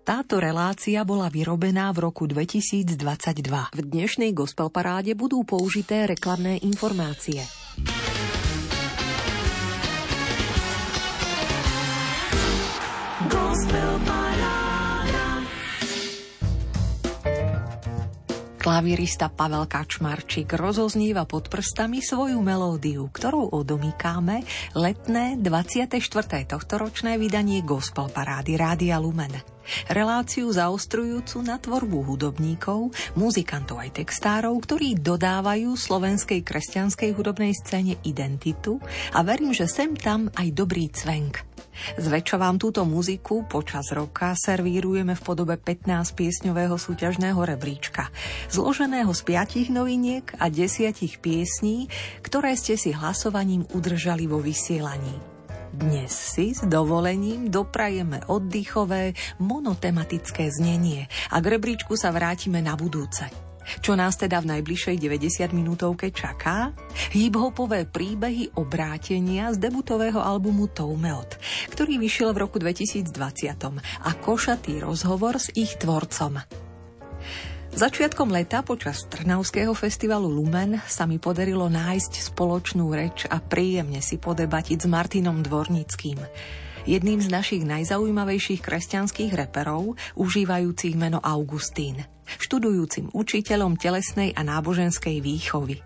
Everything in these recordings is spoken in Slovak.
Táto relácia bola vyrobená v roku 2022. V dnešnej gospel paráde budú použité reklamné informácie. Klavirista Pavel Kačmarčík rozoznieva pod prstami svoju melódiu, ktorou odomýkáme letné 24. tohtoročné vydanie Gospel Parády Rádia Lumen. Reláciu zaostrujúcu na tvorbu hudobníkov, muzikantov aj textárov, ktorí dodávajú slovenskej kresťanskej hudobnej scéne identitu a verím, že sem tam aj dobrý cvenk. Zväčša vám túto muziku počas roka servírujeme v podobe 15-piesňového súťažného rebríčka, zloženého z piatich noviniek a desiatich piesní, ktoré ste si hlasovaním udržali vo vysielaní. Dnes si s dovolením doprajeme oddychové, monotematické znenie a k rebríčku sa vrátime na budúce. Čo nás teda v najbližšej 90 minútovke čaká? Hip-hopové príbehy obrátenia z debutového albumu Toumeot, ktorý vyšiel v roku 2020 a košatý rozhovor s ich tvorcom. Začiatkom leta počas Trnavského festivalu Lumen sa mi podarilo nájsť spoločnú reč a príjemne si podebatiť s Martinom Dvornickým jedným z našich najzaujímavejších kresťanských reperov, užívajúcich meno Augustín, študujúcim učiteľom telesnej a náboženskej výchovy.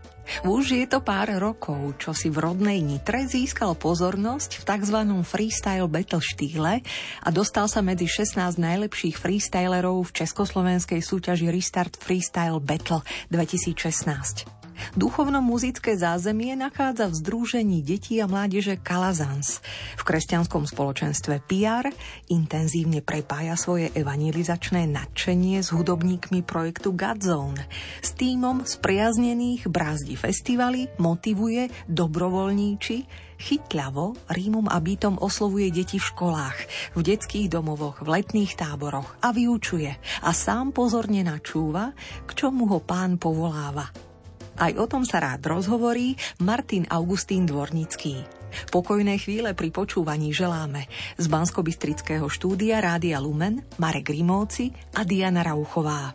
Už je to pár rokov, čo si v rodnej Nitre získal pozornosť v tzv. freestyle battle štýle a dostal sa medzi 16 najlepších freestylerov v československej súťaži Restart Freestyle Battle 2016. Duchovno-muzické zázemie nachádza v Združení detí a mládeže Kalazans. V kresťanskom spoločenstve PR intenzívne prepája svoje evangelizačné nadšenie s hudobníkmi projektu Godzone. S týmom spriaznených brázdi festivaly motivuje dobrovoľníči, Chytľavo rímom a bytom oslovuje deti v školách, v detských domovoch, v letných táboroch a vyučuje a sám pozorne načúva, k čomu ho pán povoláva. Aj o tom sa rád rozhovorí Martin Augustín Dvornický. Pokojné chvíle pri počúvaní želáme z bansko štúdia Rádia Lumen Marek Rimóci a Diana Rauchová.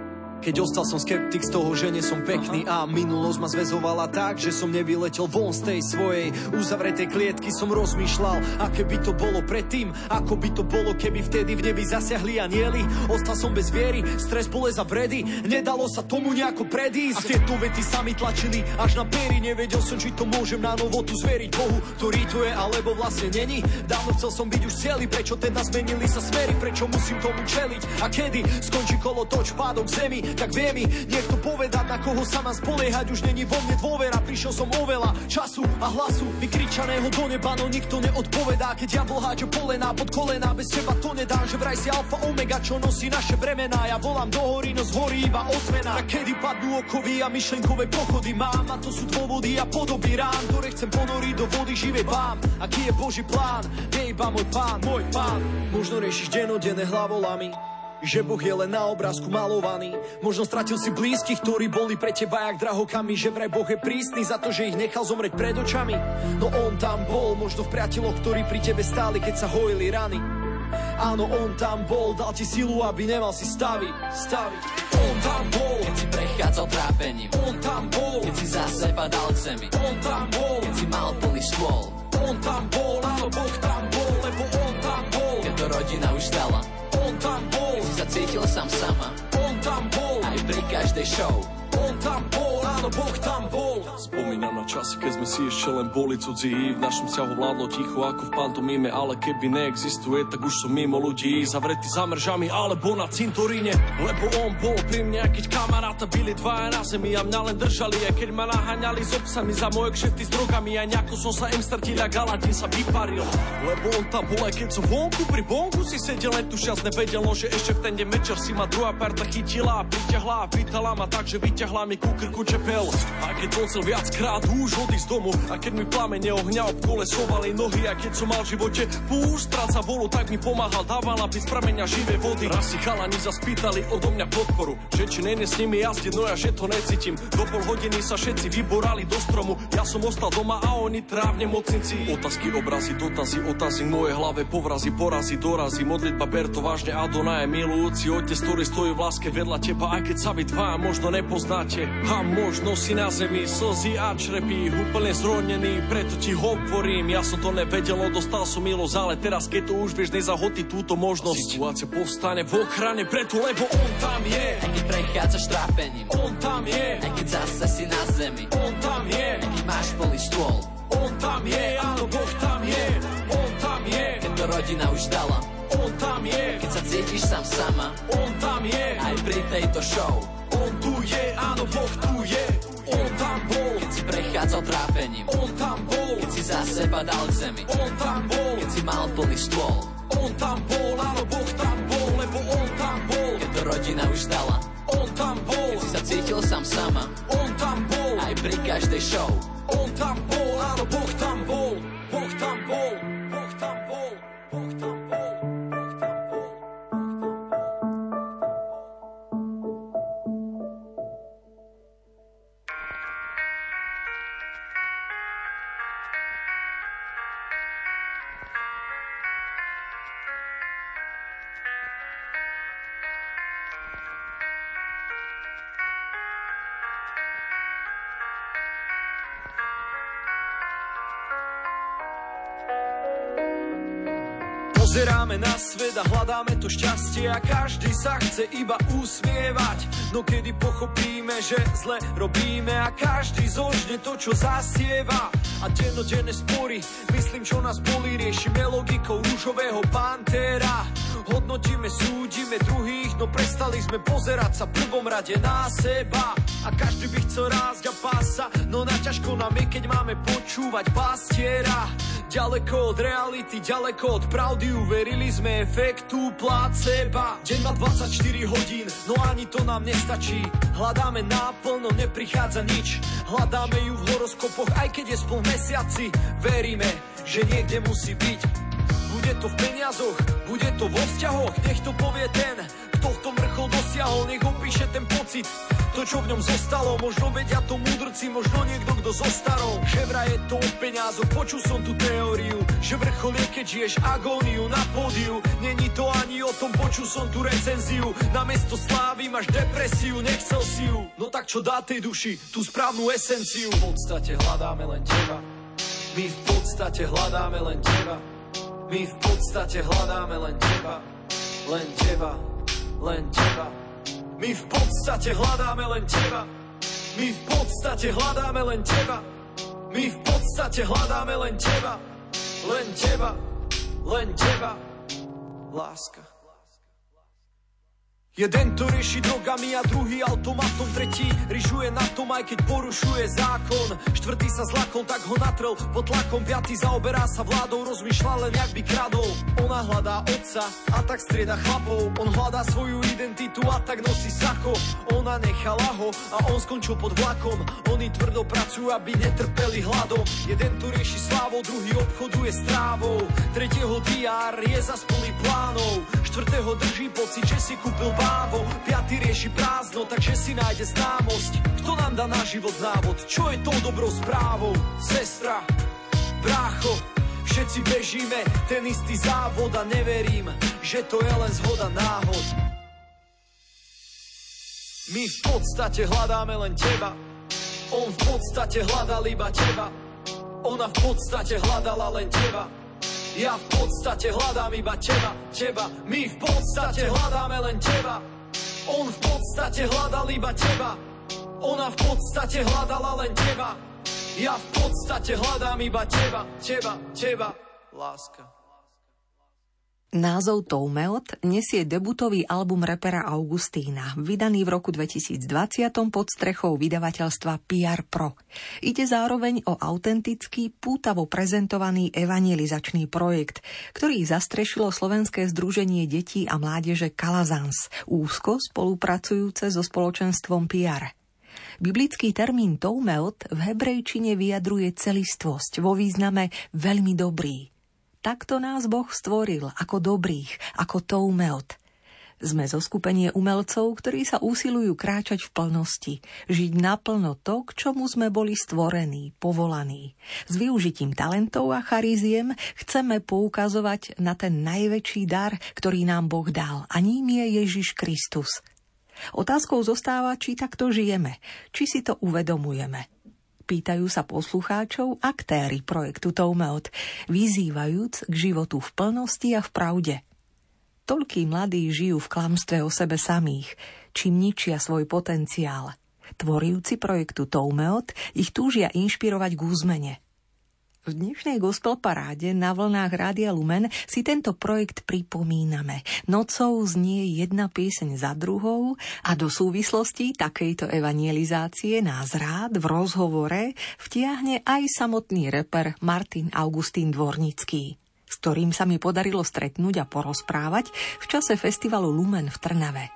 ostal som skeptik z toho, že nie som pekný a minulosť ma zväzovala tak, že som nevyletel von z tej svojej uzavretej klietky. Som rozmýšľal, aké by to bolo predtým, ako by to bolo, keby vtedy v nebi zasiahli anieli. Ostal som bez viery, stres, bolesť a vredy, nedalo sa tomu nejako predísť. A tieto vety sa mi tlačili až na pery, nevedel som, či to môžem na novo tu zveriť Bohu, ktorý tu je, alebo vlastne není. Dávno chcel som byť už celý, prečo teda zmenili sa smery, prečo musím tomu čeliť? A kedy skončí kolo toč pádom k zemi, tak vie mi niekto povedať, na koho sa mám spoliehať, už není vo mne dôvera, prišiel som o veľa času a hlasu, vykričaného do neba, no nikto neodpovedá, keď ja háčem polená pod kolená, bez teba to nedám, že vraj si alfa omega, čo nosí naše bremená, ja volám do hory, no zhorí iba ozvena. Tak kedy padnú okovy a myšlenkové pochody mám, a to sú dôvody a podoby rán, ktoré chcem ponoriť do vody živej vám. Aký je Boží plán, vie iba môj pán, môj pán. Možno riešiš denodenné hlavolami, že Boh je len na obrázku malovaný. Možno stratil si blízkych, ktorí boli pre teba jak drahokami, že vraj Boh je prísny za to, že ich nechal zomrieť pred očami. No on tam bol, možno v priateľoch, ktorí pri tebe stáli, keď sa hojili rany. Áno, on tam bol, dal ti silu, aby nemal si stavy, stavy. On tam bol, keď si prechádzal trápením. On tam bol, keď si zase padal cemi. On tam bol, keď si mal plný stôl. On tam bol, áno, Boh tam bol, lebo on tam bol. Keď to rodina už dala. On tam bol, sa cítil sám sama. On tam bol, aj pri každej show. On tam bol, áno, Boh tam bol. Spomínam na časy, keď sme si ešte len boli cudzí. V našom vzťahu vládlo ticho ako v pantomíme, ale keby neexistuje, tak už som mimo ľudí. Zavretý za mržami, alebo na cintoríne. Lebo on bol pri mne, keď kamaráta byli dvaja na zemi a mňa len držali. A keď ma naháňali s obsami za moje kšefty s drogami, a nejako som sa im strtil a Galadín sa vyparil. Lebo on tam bol, aj keď som vonku pri bonku si sedel, len tu šťast nevedel, no, že ešte v ten deň večer si ma druhá parta chytila a priťahla a pýtala ma tak, že vyťahla mi ku krku čepel. A keď som chcel viackrát už odísť domu a keď mi plamene ohňa obkolesovali nohy a keď som mal v živote púšť stráca volu, tak mi pomáhal, dával napí z prameňa živé vody. Raz si chalani zaspýtali odo mňa podporu, že či nejde s nimi jazdiť, no ja že to necítim. Do pol hodiny sa všetci vyborali do stromu, ja som ostal doma a oni trávne mocnici. Otázky, obrazy, dotazy, otazy, moje hlave povrazy, porazy, dorazy, modlitba ber to vážne, Adona je milujúci otec, ktorý stojí v láske vedľa teba, aj keď sa vy dva možno nepoznáte. A možno si na zemi slzy a črepí, úplne zronený, preto ti hovorím, ja som to nevedel, no dostal som milosť, ale teraz keď to už vieš, nezahotí túto možnosť. Situácia povstane v ochrane, preto lebo on tam je. Aj keď prechádzaš trápením, on tam je. Aj keď zase si na zemi, on tam je. Aj keď máš plný stôl, on tam je, áno, Boh tam je. On tam je. Keď to rodina už dala, on tam je. Keď sa cítiš sám sama, on tam je. Aj pri tejto show, on tu je, áno, Boh tu je. On tam bol, keď si prechádzal trápením, on tam bol, keď si za seba dal k zemi, on tam bol, keď si mal plný stôl, on tam bol, áno, Boh tam bol, lebo on tam bol, keď to rodina už dala, on tam bol, keď si sa cítil sám sama, on tam bol, aj pri každej show, on tam bol, áno, Boh tam bol, svet a hľadáme to šťastie a každý sa chce iba usmievať. No kedy pochopíme, že zle robíme a každý zožne to, čo zasieva. A dennodenné spory, myslím, čo nás bolí, riešime logikou rúžového pantéra. Hodnotíme, súdime druhých, no prestali sme pozerať sa v prvom rade na seba. A každý by chcel rásť a pása, no na ťažko nám je, keď máme počúvať pastiera. Ďaleko od reality, ďaleko od pravdy Uverili sme efektu placeba Deň má 24 hodín, no ani to nám nestačí. Hľadáme náplno, neprichádza nič. Hľadáme ju v horoskopoch, aj keď je spol mesiaci. Veríme, že niekde musí byť. Bude to v peniazoch, bude to vo vzťahoch Nech to povie ten, kto v tom vrchol dosiahol Nech opíše ten pocit, to čo v ňom zostalo Možno vedia to mudrci, možno niekto kto zostarol. Že vraj je to o peniazoch, počul som tú teóriu Že vrchol je keď žiješ agóniu na pódiu. Není to ani o tom, počul som tú recenziu. Namiesto slávy máš depresiu, nechcel si ju. No tak čo dá tej duši, tú správnu esenciu? V podstate hľadáme len teba. My v podstate hľadáme len teba. My v podstate hľadáme len teba. Len teba, len teba my v podstate hľadáme len teba. My v podstate hľadáme len teba. My v podstate hľadáme len teba. Len teba, len teba. Láska. Jeden to rieši drogami a druhý automatom, tretí ryžuje na tom, aj keď porušuje zákon. Štvrtý sa zlakol, tak ho natrel pod tlakom, piatý zaoberá sa vládou, rozmýšľa len jak by kradol. Ona hľadá otca a tak strieda chlapov, on hľadá svoju identitu a tak nosí sako. Ona nechala ho a on skončil pod vlakom, oni tvrdo pracujú, aby netrpeli hladom. Jeden to rieši slávou, druhý obchoduje s trávou, tretieho diár je za plný plánov, štvrtého drží pocit, že si kúpil bávo Piatý rieši prázdno, takže si nájde známosť. Kto nám dá na život návod, čo je tou dobrou správou? Sestra, brácho, všetci bežíme. Ten istý závod a neverím, že to je len zhoda náhod. My v podstate hľadáme len teba. On v podstate hľadal iba teba. Ona v podstate hľadala len teba ja v podstate hľadám iba teba, teba. My v podstate hľadáme len teba. On v podstate hľadal iba teba. Ona v podstate hľadala len teba. Ja v podstate hľadám iba teba, teba, teba. Láska Názov Toumeot nesie debutový album repera Augustína, vydaný v roku 2020 pod strechou vydavateľstva PR Pro. Ide zároveň o autentický, pútavo prezentovaný evangelizačný projekt, ktorý zastrešilo Slovenské združenie detí a mládeže Kalazans, úzko spolupracujúce so spoločenstvom PR. Biblický termín Toumeot v hebrejčine vyjadruje celistvosť vo význame veľmi dobrý, Takto nás Boh stvoril ako dobrých, ako toumeot. Sme zo skupenie umelcov, ktorí sa usilujú kráčať v plnosti, žiť naplno to, k čomu sme boli stvorení, povolaní. S využitím talentov a chariziem chceme poukazovať na ten najväčší dar, ktorý nám Boh dal, a ním je Ježiš Kristus. Otázkou zostáva, či takto žijeme, či si to uvedomujeme pýtajú sa poslucháčov aktéry projektu Toumeot, vyzývajúc k životu v plnosti a v pravde. Toľkí mladí žijú v klamstve o sebe samých, čím ničia svoj potenciál. Tvorivci projektu Toumeot ich túžia inšpirovať k úzmene – v dnešnej gospel paráde na vlnách Rádia Lumen si tento projekt pripomíname. Nocou znie jedna pieseň za druhou a do súvislosti takejto evangelizácie nás rád v rozhovore vtiahne aj samotný reper Martin Augustín Dvornický s ktorým sa mi podarilo stretnúť a porozprávať v čase festivalu Lumen v Trnave.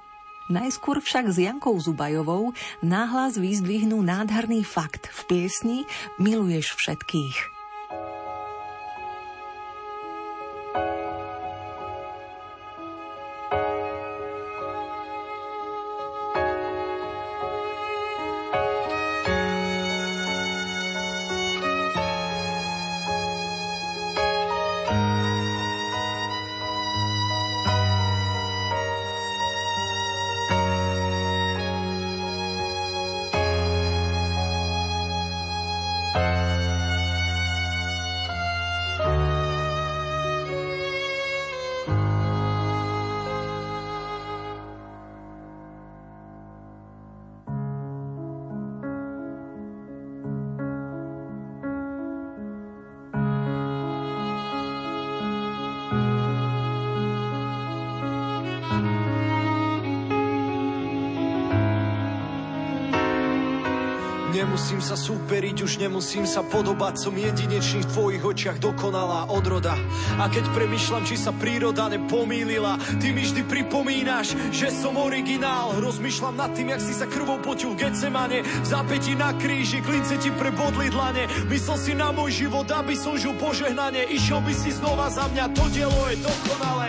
Najskôr však s Jankou Zubajovou náhlas vyzdvihnú nádherný fakt v piesni Miluješ všetkých. Sa súperiť, už nemusím sa podobať. Som jedinečný v tvojich očiach dokonalá odroda. A keď premyšľam, či sa príroda nepomýlila Ty mi vždy pripomínaš, že som originál. Rozmýšľam nad tým, jak si sa krvou potil v Getsemane. V zápäti na kríži, klince ti prebodli dlane. Myslel si na môj život, aby som žil požehnanie Išiel by si znova za mňa, to dielo je dokonalé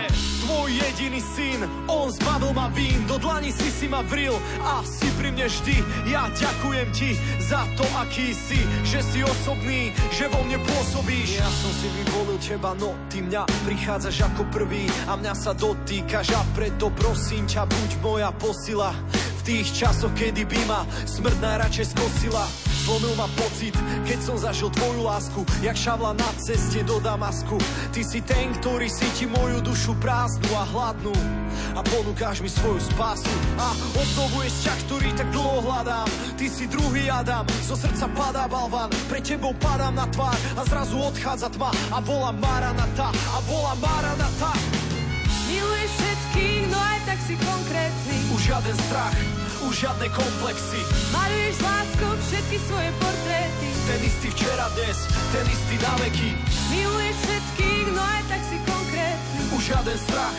Tvoj jediný syn, on zbavil ma vín Do dlani si si ma vril a si pri mne vždy Ja ďakujem ti za to, aký si, že si osobný, že vo mne pôsobíš. Ja som si vyvolil teba, no ty mňa prichádzaš ako prvý a mňa sa dotýkaš a preto prosím ťa, buď moja posila v tých časoch, kedy by ma smrť najradšej skosila. Zlomil ma pocit, keď som zažil tvoju lásku, jak šavla na ceste do Damasku. Ty si ten, ktorý síti moju dušu prázdnu a hladnú a ponúkáš mi svoju spásu a obnovuješ ťah, ktorý tak dlho hľadám. Ty si druhý Adam, zo srdca padá balvan, pre tebou padám na tvár a zrazu odchádza tma a volá Maranata a volá Maranata. Miluješ všetkých, no aj tak si konkrétny. Už žiaden strach, už žiadne komplexy. Maluješ s láskou všetky svoje portréty. Ten istý včera, dnes, ten istý na veky. Miluješ všetkých, no aj tak si konkrétny. Už žiaden strach,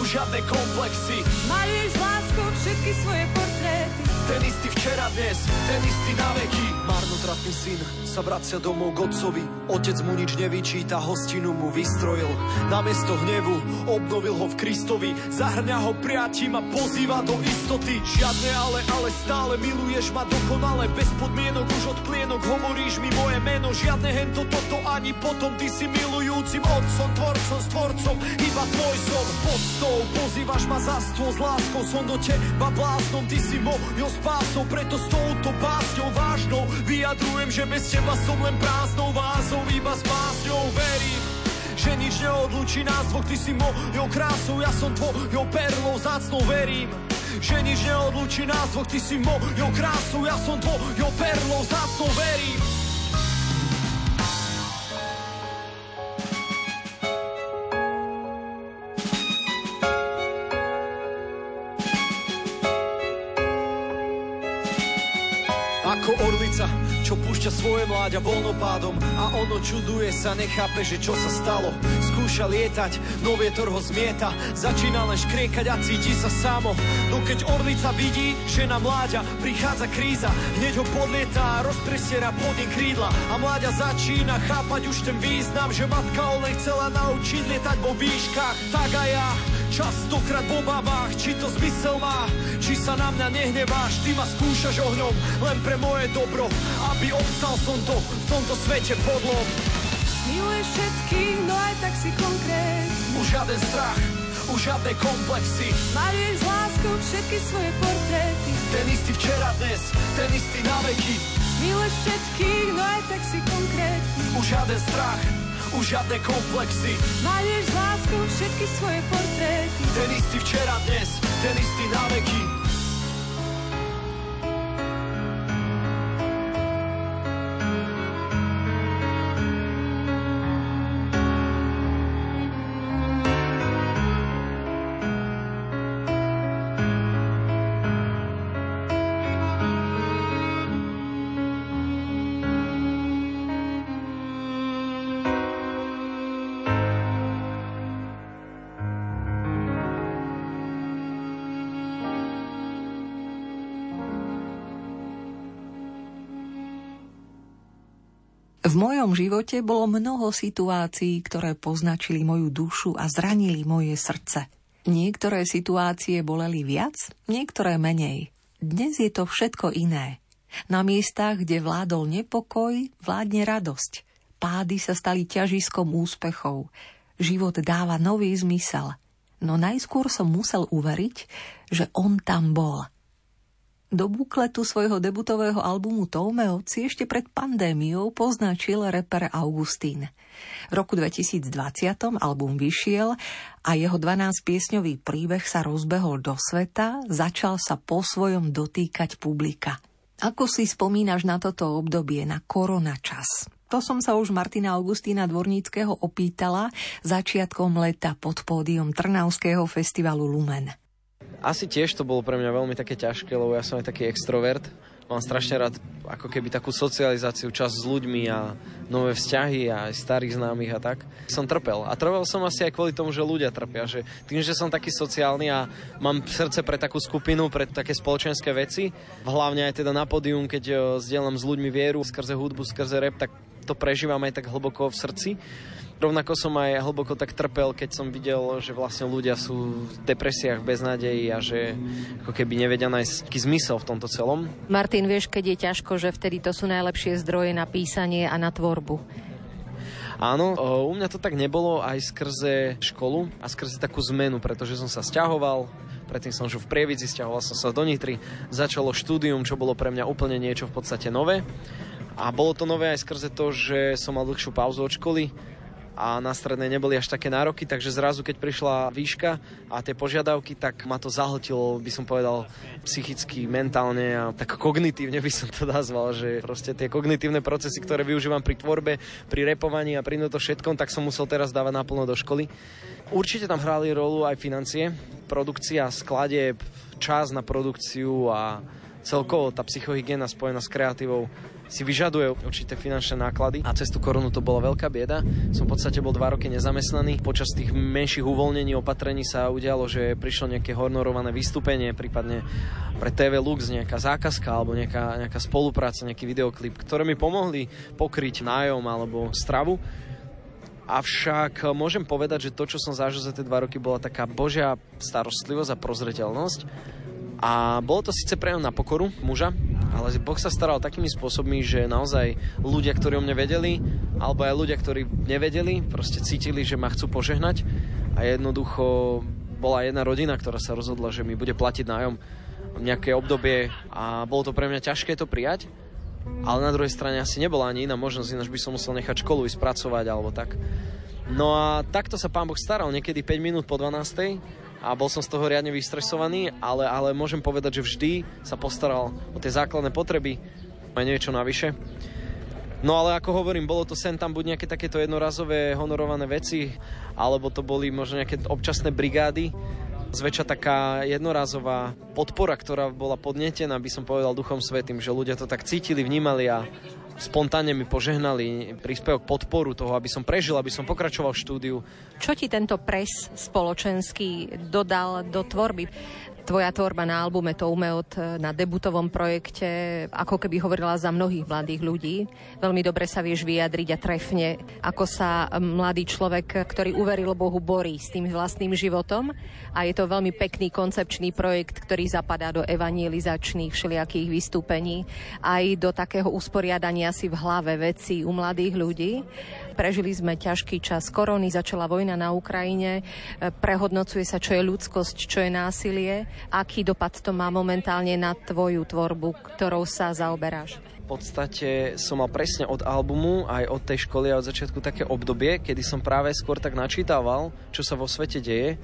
už žiadne komplexy. Maluješ láskou všetky svoje portréty. Ten istý včera, dnes, ten istý na veky. Marnotratný syn sa vracia domov k otcovi. Otec mu nič nevyčíta, hostinu mu vystrojil. Namiesto hnevu obnovil ho v Kristovi. Zahrňa ho priatím a pozýva do istoty. Žiadne ale, ale stále miluješ ma dokonale. Bez podmienok už od plienok hovoríš mi moje meno. Žiadne hento toto ani potom. Ty si milujúcim otcom, tvorcom, stvorcom. Iba tvoj som podstou. Pozývaš ma za stôl s láskou. Som do teba bláznom. Ty si mojou spásou. Preto s touto básňou vážnou vyjadrujem, že bez teba som len prázdnou vázou, iba s básňou verím že nič neodlučí nás dvoch, ty si mojou krásou, ja som tvojou perlou, zácnou verím že nič neodlučí nás dvoch, ty si mojou krásou, ja som tvojou perlou, zácnou verím. Čo púšťa svoje mláďa voľnopádom a ono čuduje sa, nechápe, že čo sa stalo. Skúša lietať, no vietor ho zmieta, začína len škriekať a cíti sa samo. No keď orlica vidí, že na mláďa prichádza kríza, hneď ho podlieta a rozpresiera pod krídla a mláďa začína chápať už ten význam, že matka ho len chcela naučiť lietať vo výškach. Tak a ja Častokrát v obavách, či to zmysel má, či sa na mňa nehneváš, ty ma skúšaš ohňom, len pre moje dobro, aby obstal som to v tomto svete podlom. Miluješ všetkých, no aj tak si konkrét. Už žiaden strach, už žiadne komplexy. Maluješ s láskou všetky svoje portréty. Ten istý včera, dnes, ten istý na veky. Miluješ všetkých, no aj tak si konkrét. Už žiaden strach, už žiadne komplexy. Maluješ láskou všetky svoje portréty. Ten istý včera, dnes, ten istý na veky. V mojom živote bolo mnoho situácií, ktoré poznačili moju dušu a zranili moje srdce. Niektoré situácie boleli viac, niektoré menej. Dnes je to všetko iné. Na miestach, kde vládol nepokoj, vládne radosť. Pády sa stali ťažiskom úspechov. Život dáva nový zmysel. No najskôr som musel uveriť, že on tam bol – do bukletu svojho debutového albumu Toumeo si ešte pred pandémiou poznačil reper Augustín. V roku 2020 album vyšiel a jeho 12-piesňový príbeh sa rozbehol do sveta, začal sa po svojom dotýkať publika. Ako si spomínaš na toto obdobie, na korona čas? To som sa už Martina Augustína Dvorníckého opýtala začiatkom leta pod pódium Trnavského festivalu Lumen. Asi tiež to bolo pre mňa veľmi také ťažké, lebo ja som aj taký extrovert. Mám strašne rád ako keby takú socializáciu, čas s ľuďmi a nové vzťahy a aj starých známych a tak. Som trpel. A trpel som asi aj kvôli tomu, že ľudia trpia. Že tým, že som taký sociálny a mám srdce pre takú skupinu, pre také spoločenské veci, hlavne aj teda na pódium, keď zdieľam s ľuďmi vieru skrze hudbu, skrze rap, tak to prežívam aj tak hlboko v srdci Rovnako som aj hlboko tak trpel, keď som videl, že vlastne ľudia sú v depresiách bez nádejí a že ako keby nevedia nájsť taký zmysel v tomto celom. Martin, vieš, keď je ťažko, že vtedy to sú najlepšie zdroje na písanie a na tvorbu. Áno, u mňa to tak nebolo aj skrze školu a skrze takú zmenu, pretože som sa stiahoval, predtým som žil v Prievidzi, stiahoval som sa do Nitry, začalo štúdium, čo bolo pre mňa úplne niečo v podstate nové. A bolo to nové aj skrze to, že som mal dlhšiu pauzu od školy, a na strednej neboli až také nároky, takže zrazu keď prišla výška a tie požiadavky, tak ma to zahltilo, by som povedal, psychicky, mentálne a tak kognitívne by som to nazval, že proste tie kognitívne procesy, ktoré využívam pri tvorbe, pri repovaní a pri to všetkom, tak som musel teraz dávať naplno do školy. Určite tam hrali rolu aj financie, produkcia, skladeb, čas na produkciu a celkovo tá psychohygiena spojená s kreatívou si vyžaduje určité finančné náklady a cez tú korunu to bola veľká bieda. Som v podstate bol dva roky nezamestnaný. Počas tých menších uvoľnení opatrení sa udialo, že prišlo nejaké honorované vystúpenie, prípadne pre TV Lux nejaká zákazka alebo nejaká, nejaká spolupráca, nejaký videoklip, ktoré mi pomohli pokryť nájom alebo stravu. Avšak môžem povedať, že to, čo som zažil za tie dva roky, bola taká božia starostlivosť a prozreteľnosť. A bolo to síce prejav na pokoru muža, ale Boh sa staral takými spôsobmi, že naozaj ľudia, ktorí o mne vedeli, alebo aj ľudia, ktorí nevedeli, proste cítili, že ma chcú požehnať. A jednoducho bola jedna rodina, ktorá sa rozhodla, že mi bude platiť nájom nejaké obdobie a bolo to pre mňa ťažké to prijať, ale na druhej strane asi nebola ani iná možnosť, ináč by som musel nechať školu ísť pracovať alebo tak. No a takto sa pán Boh staral, niekedy 5 minút po 12 a bol som z toho riadne vystresovaný, ale, ale môžem povedať, že vždy sa postaral o tie základné potreby aj niečo navyše. No ale ako hovorím, bolo to sen tam buď nejaké takéto jednorazové honorované veci, alebo to boli možno nejaké občasné brigády, zväčša taká jednorazová podpora, ktorá bola podnetená, by som povedal Duchom Svetým, že ľudia to tak cítili, vnímali a spontánne mi požehnali príspevok podporu toho, aby som prežil, aby som pokračoval v štúdiu. Čo ti tento pres spoločenský dodal do tvorby? Tvoja tvorba na albume To umeot na debutovom projekte ako keby hovorila za mnohých mladých ľudí. Veľmi dobre sa vieš vyjadriť a trefne, ako sa mladý človek, ktorý uveril Bohu, borí s tým vlastným životom. A je to veľmi pekný koncepčný projekt, ktorý zapadá do evangelizačných všelijakých vystúpení, aj do takého usporiadania si v hlave veci u mladých ľudí. Prežili sme ťažký čas korony, začala vojna na Ukrajine, prehodnocuje sa, čo je ľudskosť, čo je násilie aký dopad to má momentálne na tvoju tvorbu, ktorou sa zaoberáš? V podstate som mal presne od albumu aj od tej školy a od začiatku také obdobie, kedy som práve skôr tak načítával, čo sa vo svete deje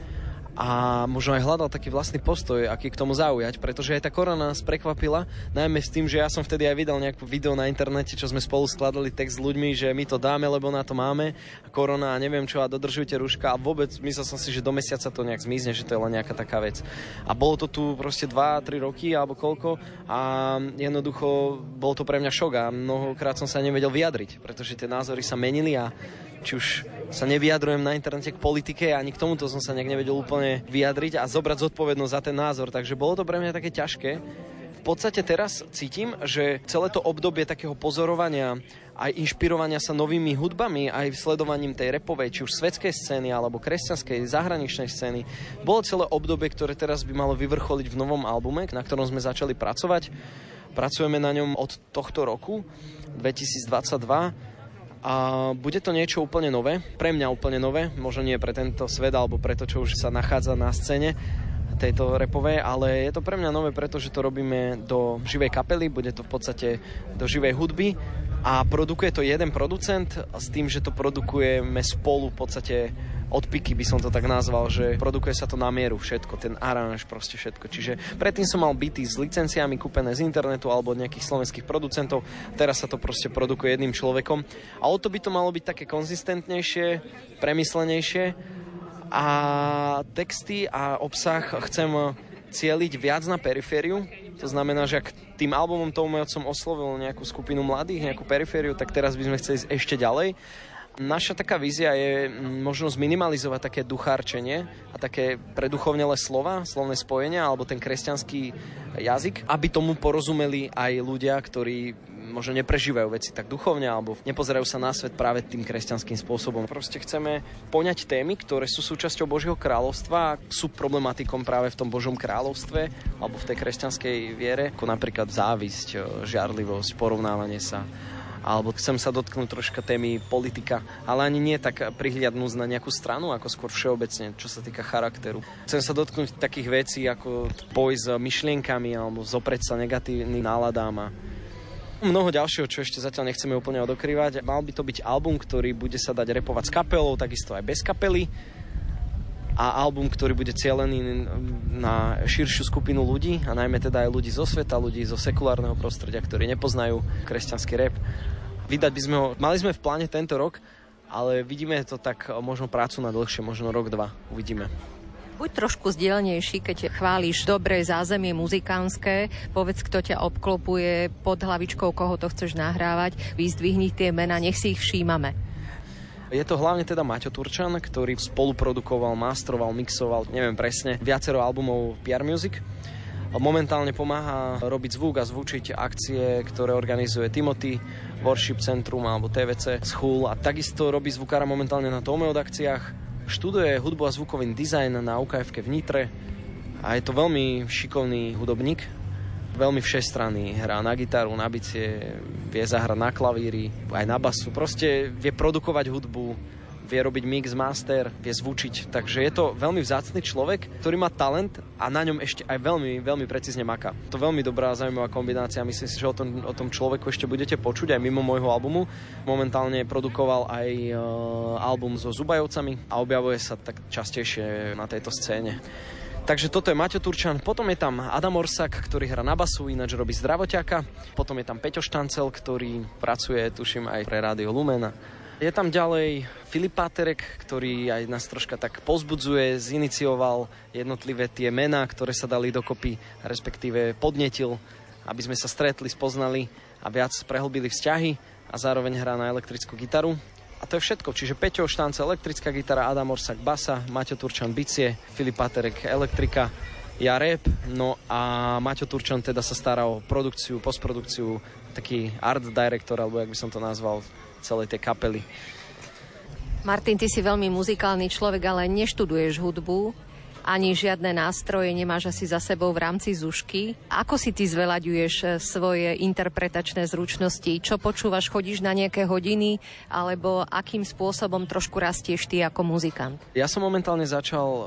a možno aj hľadal taký vlastný postoj, aký k tomu zaujať, pretože aj tá korona nás prekvapila, najmä s tým, že ja som vtedy aj vydal nejakú video na internete, čo sme spolu skladali text s ľuďmi, že my to dáme, lebo na to máme, a korona a neviem čo a dodržujte ruška a vôbec myslel som si, že do mesiaca to nejak zmizne, že to je len nejaká taká vec. A bolo to tu proste 2-3 roky alebo koľko. A jednoducho bol to pre mňa šok a mnohokrát som sa nevedel vyjadriť, pretože tie názory sa menili a či už sa nevyjadrujem na internete k politike, ani k tomuto som sa nejak nevedel úplne vyjadriť a zobrať zodpovednosť za ten názor. Takže bolo to pre mňa také ťažké. V podstate teraz cítim, že celé to obdobie takého pozorovania aj inšpirovania sa novými hudbami, aj sledovaním tej repovej, či už svetskej scény alebo kresťanskej, zahraničnej scény. Bolo celé obdobie, ktoré teraz by malo vyvrcholiť v novom albume, na ktorom sme začali pracovať. Pracujeme na ňom od tohto roku, 2022 a bude to niečo úplne nové, pre mňa úplne nové, možno nie pre tento svet alebo pre to, čo už sa nachádza na scéne tejto repovej, ale je to pre mňa nové, pretože to robíme do živej kapely, bude to v podstate do živej hudby a produkuje to jeden producent s tým, že to produkujeme spolu v podstate odpiky by som to tak nazval, že produkuje sa to na mieru všetko, ten aranž, proste všetko. Čiže predtým som mal byty s licenciami kúpené z internetu alebo nejakých slovenských producentov, teraz sa to proste produkuje jedným človekom a o to by to malo byť také konzistentnejšie, premyslenejšie a texty a obsah chcem cieliť viac na perifériu. To znamená, že ak tým albumom tomu som oslovil nejakú skupinu mladých, nejakú perifériu, tak teraz by sme chceli ísť ešte ďalej Naša taká vízia je mm, možno zminimalizovať také duchárčenie a také preduchovnelé slova, slovné spojenia alebo ten kresťanský jazyk, aby tomu porozumeli aj ľudia, ktorí možno neprežívajú veci tak duchovne alebo nepozerajú sa na svet práve tým kresťanským spôsobom. Proste chceme poňať témy, ktoré sú súčasťou Božieho kráľovstva a sú problematikom práve v tom Božom kráľovstve alebo v tej kresťanskej viere, ako napríklad závisť, žiarlivosť, porovnávanie sa alebo chcem sa dotknúť troška témy politika, ale ani nie tak prihliadnúť na nejakú stranu, ako skôr všeobecne, čo sa týka charakteru. Chcem sa dotknúť takých vecí, ako boj s myšlienkami alebo zopreť sa negatívnym náladám a Mnoho ďalšieho, čo ešte zatiaľ nechceme úplne odokrývať. Mal by to byť album, ktorý bude sa dať repovať s kapelou, takisto aj bez kapely a album, ktorý bude cielený na širšiu skupinu ľudí a najmä teda aj ľudí zo sveta, ľudí zo sekulárneho prostredia, ktorí nepoznajú kresťanský rap. Vydať by sme ho, mali sme v pláne tento rok, ale vidíme to tak možno prácu na dlhšie, možno rok, dva. Uvidíme. Buď trošku zdielnejší, keď chválíš dobré zázemie muzikánske, povedz, kto ťa obklopuje pod hlavičkou, koho to chceš nahrávať, vyzdvihni tie mena, nech si ich všímame. Je to hlavne teda Maťo Turčan, ktorý spoluprodukoval, mastroval, mixoval, neviem presne, viacero albumov PR Music Momentálne pomáha robiť zvuk a zvučiť akcie, ktoré organizuje Timothy, Worship Centrum alebo TVC Hull a takisto robí zvukára momentálne na Tomeod akciách. Študuje hudbu a zvukový dizajn na UKF v Nitre a je to veľmi šikovný hudobník, veľmi všestranný, hrá na gitaru, na bicie, vie zahrať na klavíri, aj na basu, proste vie produkovať hudbu, vie robiť mix, master, vie zvučiť. Takže je to veľmi vzácny človek, ktorý má talent a na ňom ešte aj veľmi, veľmi precízne maká. To veľmi dobrá zaujímavá kombinácia. Myslím si, že o tom, o tom človeku ešte budete počuť aj mimo môjho albumu. Momentálne produkoval aj uh, album so Zubajovcami a objavuje sa tak častejšie na tejto scéne. Takže toto je Maťo Turčan, potom je tam Adam Orsak, ktorý hrá na basu, ináč robí zdravoťaka, potom je tam Peťo Štancel, ktorý pracuje, tuším, aj pre Rádio Lumena. Je tam ďalej Filip Páterek, ktorý aj nás troška tak pozbudzuje, zinicioval jednotlivé tie mená, ktoré sa dali dokopy, respektíve podnetil, aby sme sa stretli, spoznali a viac prehlbili vzťahy a zároveň hrá na elektrickú gitaru. A to je všetko. Čiže Peťo Štance, elektrická gitara, Adam Orsak, basa, Maťo Turčan, bicie, Filip Paterek, elektrika, ja rap, no a Maťo Turčan teda sa stará o produkciu, postprodukciu, taký art director, alebo jak by som to nazval, celej tej kapely. Martin, ty si veľmi muzikálny človek, ale neštuduješ hudbu ani žiadne nástroje nemáš asi za sebou v rámci zušky. Ako si ty zvelaďuješ eh, svoje interpretačné zručnosti? Čo počúvaš? Chodíš na nejaké hodiny? Alebo akým spôsobom trošku rastieš ty ako muzikant? Ja som momentálne začal eh,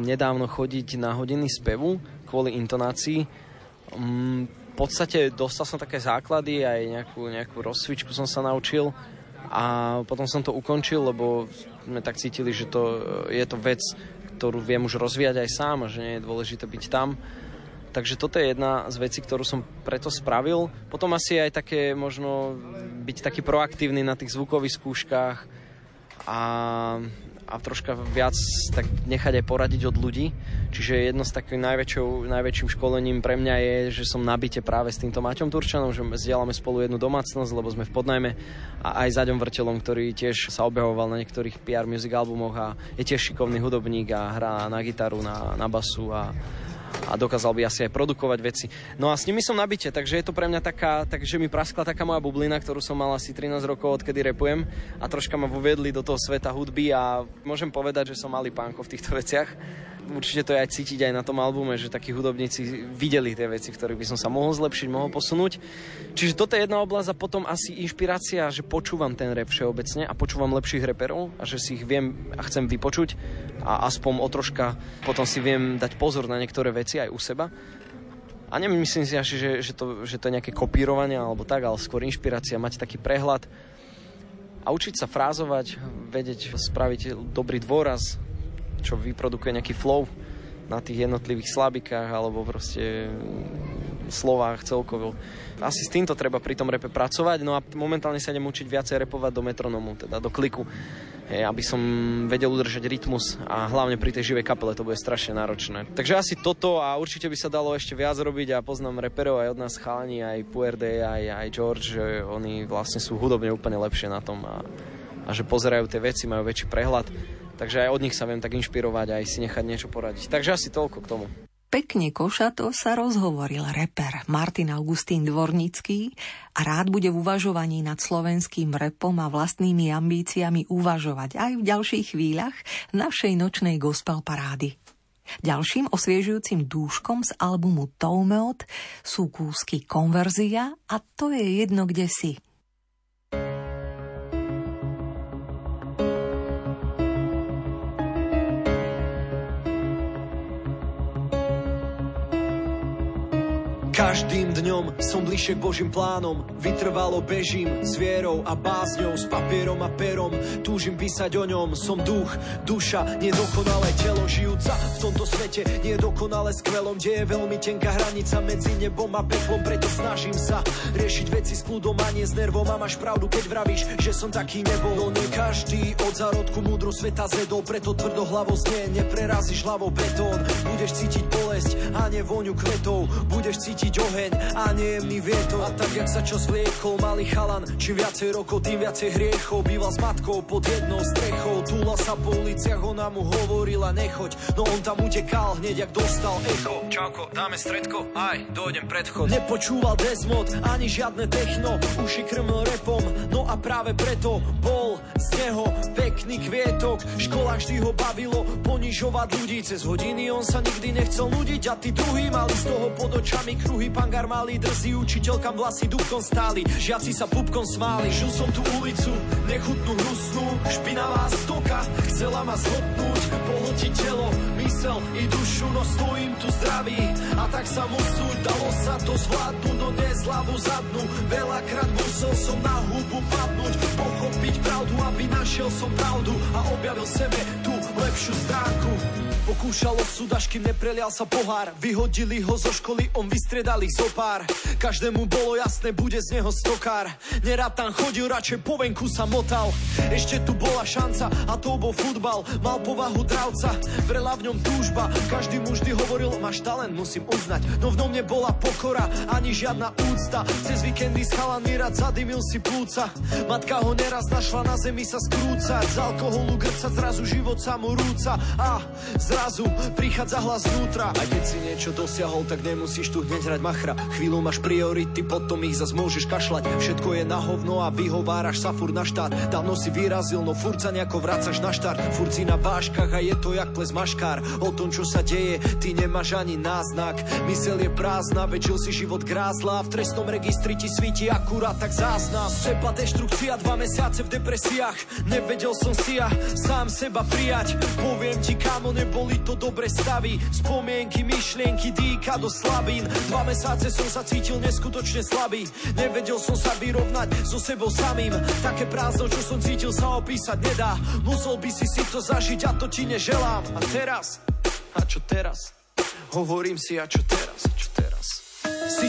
nedávno chodiť na hodiny spevu kvôli intonácii. Mm, v podstate dostal som také základy, aj nejakú, nejakú rozcvičku som sa naučil a potom som to ukončil, lebo sme tak cítili, že to, eh, je to vec, ktorú viem už rozvíjať aj sám a že nie je dôležité byť tam. Takže toto je jedna z vecí, ktorú som preto spravil. Potom asi aj také možno byť taký proaktívny na tých zvukových skúškach a a troška viac tak nechať aj poradiť od ľudí. Čiže jedno z takým najväčším školením pre mňa je, že som nabite práve s týmto Maťom Turčanom, že zdieľame spolu jednu domácnosť, lebo sme v podnajme a aj s Aďom Vrtelom, ktorý tiež sa objavoval na niektorých PR music albumoch a je tiež šikovný hudobník a hrá na gitaru, na, na basu a a dokázal by asi aj produkovať veci. No a s nimi som nabite, takže je to pre mňa taká, takže mi praskla taká moja bublina, ktorú som mal asi 13 rokov, odkedy repujem a troška ma voviedli do toho sveta hudby a môžem povedať, že som malý pánko v týchto veciach určite to je aj cítiť aj na tom albume, že takí hudobníci videli tie veci, ktoré by som sa mohol zlepšiť, mohol posunúť. Čiže toto je jedna oblasť a potom asi inšpirácia, že počúvam ten rap všeobecne a počúvam lepších reperov a že si ich viem a chcem vypočuť a aspoň o troška potom si viem dať pozor na niektoré veci aj u seba. A nemyslím si až, že, že, to, že to je nejaké kopírovanie alebo tak, ale skôr inšpirácia, mať taký prehľad a učiť sa frázovať, vedieť spraviť dobrý dôraz, čo vyprodukuje nejaký flow na tých jednotlivých slabikách alebo proste slovách celkovo. Asi s týmto treba pri tom repe pracovať, no a momentálne sa idem učiť viacej repovať do metronomu, teda do kliku, hej, aby som vedel udržať rytmus a hlavne pri tej živej kapele to bude strašne náročné. Takže asi toto a určite by sa dalo ešte viac robiť a poznám reperov aj od nás chalani, aj Puerde, aj, aj George, oni vlastne sú hudobne úplne lepšie na tom a, a že pozerajú tie veci, majú väčší prehľad Takže aj od nich sa viem tak inšpirovať aj si nechať niečo poradiť. Takže asi toľko k tomu. Pekne košato sa rozhovoril reper Martin Augustín Dvornický a rád bude v uvažovaní nad slovenským repom a vlastnými ambíciami uvažovať aj v ďalších chvíľach našej nočnej gospel parády. Ďalším osviežujúcim dúškom z albumu Toumeot sú kúsky Konverzia a to je jedno kde si – Každým dňom som bližšie k Božím plánom. Vytrvalo bežím s vierou a bázňou S papierom a perom. Túžim písať o ňom. Som duch, duša, nedokonalé telo Žijúca v tomto svete. Nedokonale skvelom Kde je veľmi tenká hranica medzi nebom a pechlom Preto snažím sa riešiť veci s kľudom a nie s nervom. A máš pravdu, keď vravíš, že som taký nebol. No nie každý od zárodku múdru sveta zedol Preto tvrdo hlavo znie, neprerazíš hlavou betón. Budeš cítiť bolesť a nevôňu kvetov. Budeš cítiť cítiť oheň a nejemný vietor. A tak, jak sa čo zvliekol malý chalan Čím viacej rokov, tým viacej hriechov. Býval s matkou pod jednou strechou. Túla sa po uliciach, ona mu hovorila nechoď. No on tam utekal hneď, jak dostal echo. Čauko, dáme stredko, aj, dojdem predchod. Nepočúval Desmod, ani žiadne techno. Uši krmil repom, no a práve preto bol z neho pekný kvietok. Škola vždy ho bavilo ponižovať ľudí. Cez hodiny on sa nikdy nechcel nudiť a tí druhí mali z toho pod očami kruhy. Pangar malý drzí, učiteľkam vlasy dúbkom stáli. Žiaci sa pupkom smáli. Žil som tú ulicu, nechutnú hnusnú, špinavá stoka. Chcela ma zhodnúť, pohltiť telo, mysel i dušu, no stojím tu zdravý. A tak sa musú, dalo sa to zvládnuť, no dnes hlavu zadnú. Veľakrát musel som na hubu padnúť, pochopiť pravdu, aby našiel som pravdu a objavil sebe tú lepšiu stránku. Pokúšalo súdaž, kým neprelial sa pohár Vyhodili ho zo školy, on vystriedal ich zopár Každému bolo jasné, bude z neho stokár Nerád tam chodil, radšej po venku sa motal Ešte tu bola šanca a to bol futbal Mal povahu dravca, vrela v ňom túžba. Každý mu vždy hovoril, máš talent, musím uznať. No v ňom nebola pokora, ani žiadna úcta. Cez víkendy s chalami rád zadymil si plúca Matka ho neraz našla na zemi sa skrúcať. Z alkoholu grcať, zrazu život sa mu rúca. A zrazu prichádza hlas znútra A keď si niečo dosiahol, tak nemusíš tu hneď hrať machra. Chvíľu máš priority, potom ich zas môžeš kašľať. Všetko je na hovno a vyhováraš sa furt na štát. Dávno si vyrazil, no furt sa nejako vracaš na štart. Furt si na váškach a je to jak ples maškár O tom, čo sa deje, ty nemáš ani náznak. Mysel je prázdna, väčšil si život grázla. V trestnom registri ti svíti akurát tak záznam. Sepa deštrukcia, dva mesiace v depresiách. Nevedel som si ja sám seba prijať. Poviem ti, kámo, neboli to dobre stavy. Spomienky, myšlienky, dýka do slabín. Dva mesáce som sa cítil neskutočne slabý. Nevedel som sa vyrovnať so sebou samým. Také prázdno, čo som cítil sa opísať nedá. Musel by si si to zažiť a to ti neželám. A teraz, a čo teraz? Hovorím si, a čo teraz, čo teraz?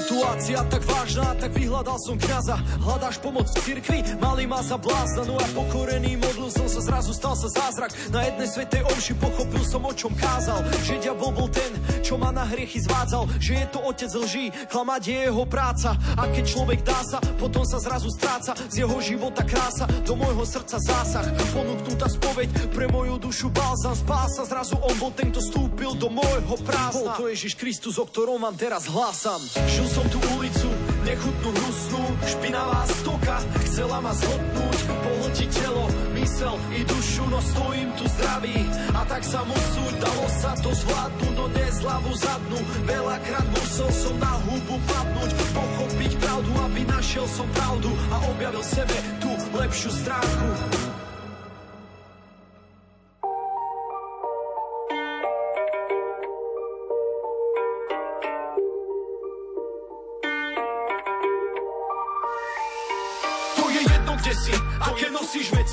Situácia tak vážna, tak vyhľadal som kňaza Hľadáš pomoc v cirkvi, mali ma za blázna No a pokorený modlil som sa, zrazu stal sa zázrak. Na jednej svetej omši pochopil som, o čom kázal. Že diabol bol ten, čo ma na hriechy zvádzal. Že je to otec lží, klamať je jeho práca. A keď človek dá sa, potom sa zrazu stráca. Z jeho života krása, do môjho srdca zásah. Ponúknutá spoveď pre moju dušu balzam Spása, zrazu on bol ten, kto stúpil do môjho prázdna. Bol to Ježiš Kristus, o ktorom vám teraz hlásam. Žil som tú ulicu, nechutnú hnusnú, špinavá stoka Chcela ma zhodnúť, pohltiť telo, mysel i dušu No stojím tu zdravý. A tak sa musú Dalo sa to zvládnuť, no dnes hlavu zadnú. Veľakrát musel som na hubu padnúť Pochopiť pravdu, aby našiel som pravdu A objavil sebe tú lepšiu stránku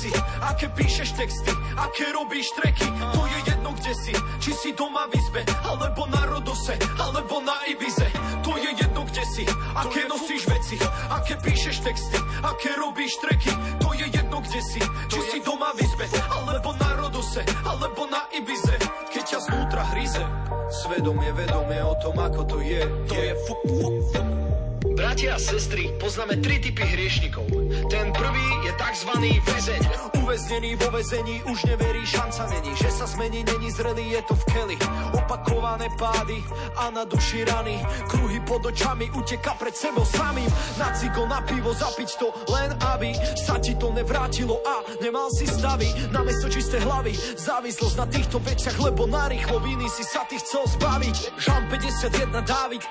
veci, aké píšeš texty, aké robíš treky, to je jedno kde si, či si doma v izbe, alebo na Rodose, alebo na Ibize, to je jedno kde si, aké nosíš veci, aké píšeš texty, aké robíš treky, to je jedno kde si, či si doma v izbe, alebo na Rodose, alebo na Ibize, keď ťa znútra hryze, svedomie, vedomie o tom, ako to je, to je fuk, fuk, fuk. Bratia a sestry, poznáme tri typy hriešnikov. Ten prvý je tzv. väzeň. Uväznený vo väzení už neverí, šanca není. Že sa zmení, není zrelý, je to v keli. Opakované pády a na duši rany. Kruhy pod očami uteka pred sebou samým. Na cigo, na pivo, zapiť to len aby sa ti to nevrátilo a nemal si stavy. Na mesto čisté hlavy, závislosť na týchto veciach, lebo na rýchlo viny si sa ty chcel zbaviť. Žan 51 Dávid.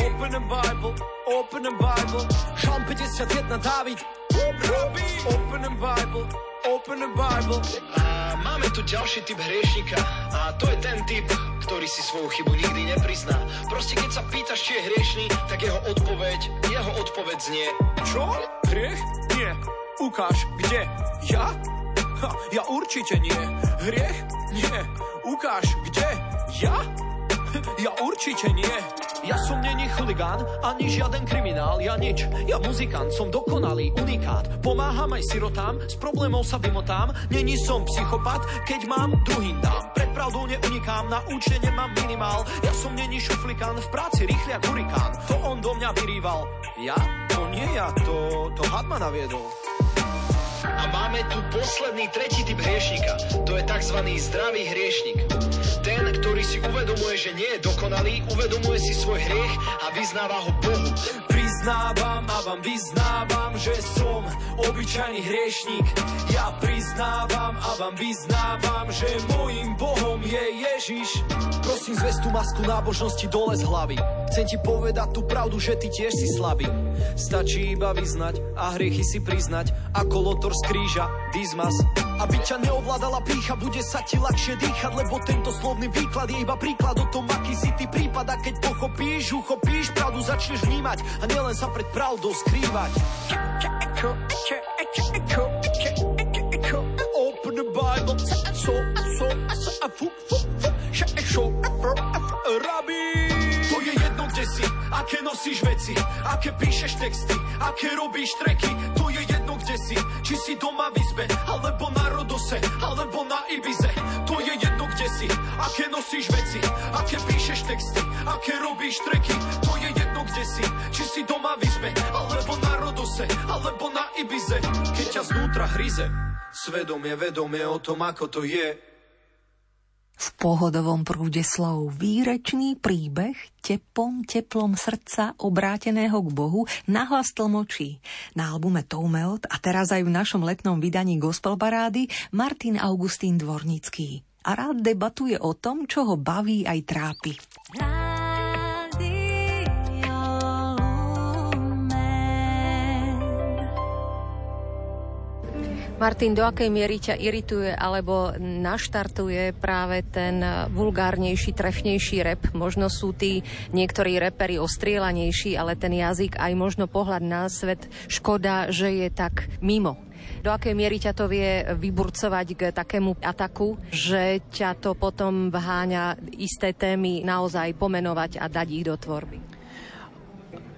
Open the Bible, open the Bible. Žalm 51 Dávid. Open the Bible, open the Bible. A máme tu ďalší typ hriešnika a to je ten typ, ktorý si svoju chybu nikdy neprizná. Proste keď sa pýtaš, či je hriešný, tak jeho odpoveď, jeho odpoveď znie Čo? Hriech? Nie. Ukáž, kde? Ja? Ha, ja určite nie. Hriech? Nie. Ukáž, kde? Ja? Ja určite nie. Ja som není chuligán, ani žiaden kriminál, ja nič. Ja muzikant, som dokonalý, unikát. Pomáham aj sirotám, s problémov sa vymotám. Není som psychopat, keď mám, druhým dám. Pred pravdou neunikám, na účte nemám minimál. Ja som není šuflikán, v práci rýchly ako hurikán. To on do mňa vyrýval. Ja? To nie ja, to, to had ma naviedol. A máme tu posledný, tretí typ hriešnika. To je tzv. zdravý hriešnik. Ten, ktorý si uvedomuje, že nie je dokonalý, uvedomuje si svoj hriech a vyznáva ho Bohu. Priznávam a vám vyznávam, že som obyčajný hriešnik. Ja priznávam a vám vyznávam, že môjim Bohom je Ježiš. Prosím, zves tú masku nábožnosti dole z hlavy. Chcem ti povedať tú pravdu, že ty tiež si slabý. Stačí iba vyznať a hriechy si priznať, ako lotor z kríža, dizmas. Aby ťa neovládala pícha, bude sa ti ľahšie dýchať, lebo tento slovný výklad je iba príklad o tom, aký si ty prípad. A keď pochopíš, uchopíš, pravdu začneš vnímať a nielen sa pred pravdou skrývať. Open the Bible, so, so, so, a fu, fu, fu, rabí. Si, aké nosíš veci, aké píšeš texty, aké robíš treky. To je jedno, kde si, či si doma v izbe, alebo na Rodose, alebo na Ibize. To je jedno, kde si, aké nosíš veci, aké píšeš texty, aké robíš treky. To je jedno, kde si, či si doma v izbe, alebo na Rodose, alebo na Ibize. Keď ťa znútra hryze, svedomie, vedomie o tom, ako to je, v pohodovom prúde slov výrečný príbeh tepom, teplom srdca obráteného k Bohu nahlas tlmočí. Na albume Toumeot a teraz aj v našom letnom vydaní Gospel Parády Martin Augustín Dvornický. A rád debatuje o tom, čo ho baví aj trápi. Martin, do akej miery ťa irituje alebo naštartuje práve ten vulgárnejší, trefnejší rep? Možno sú tí niektorí reperi ostrielanejší, ale ten jazyk aj možno pohľad na svet škoda, že je tak mimo do akej miery ťa to vie vyburcovať k takému ataku, že ťa to potom vháňa isté témy naozaj pomenovať a dať ich do tvorby?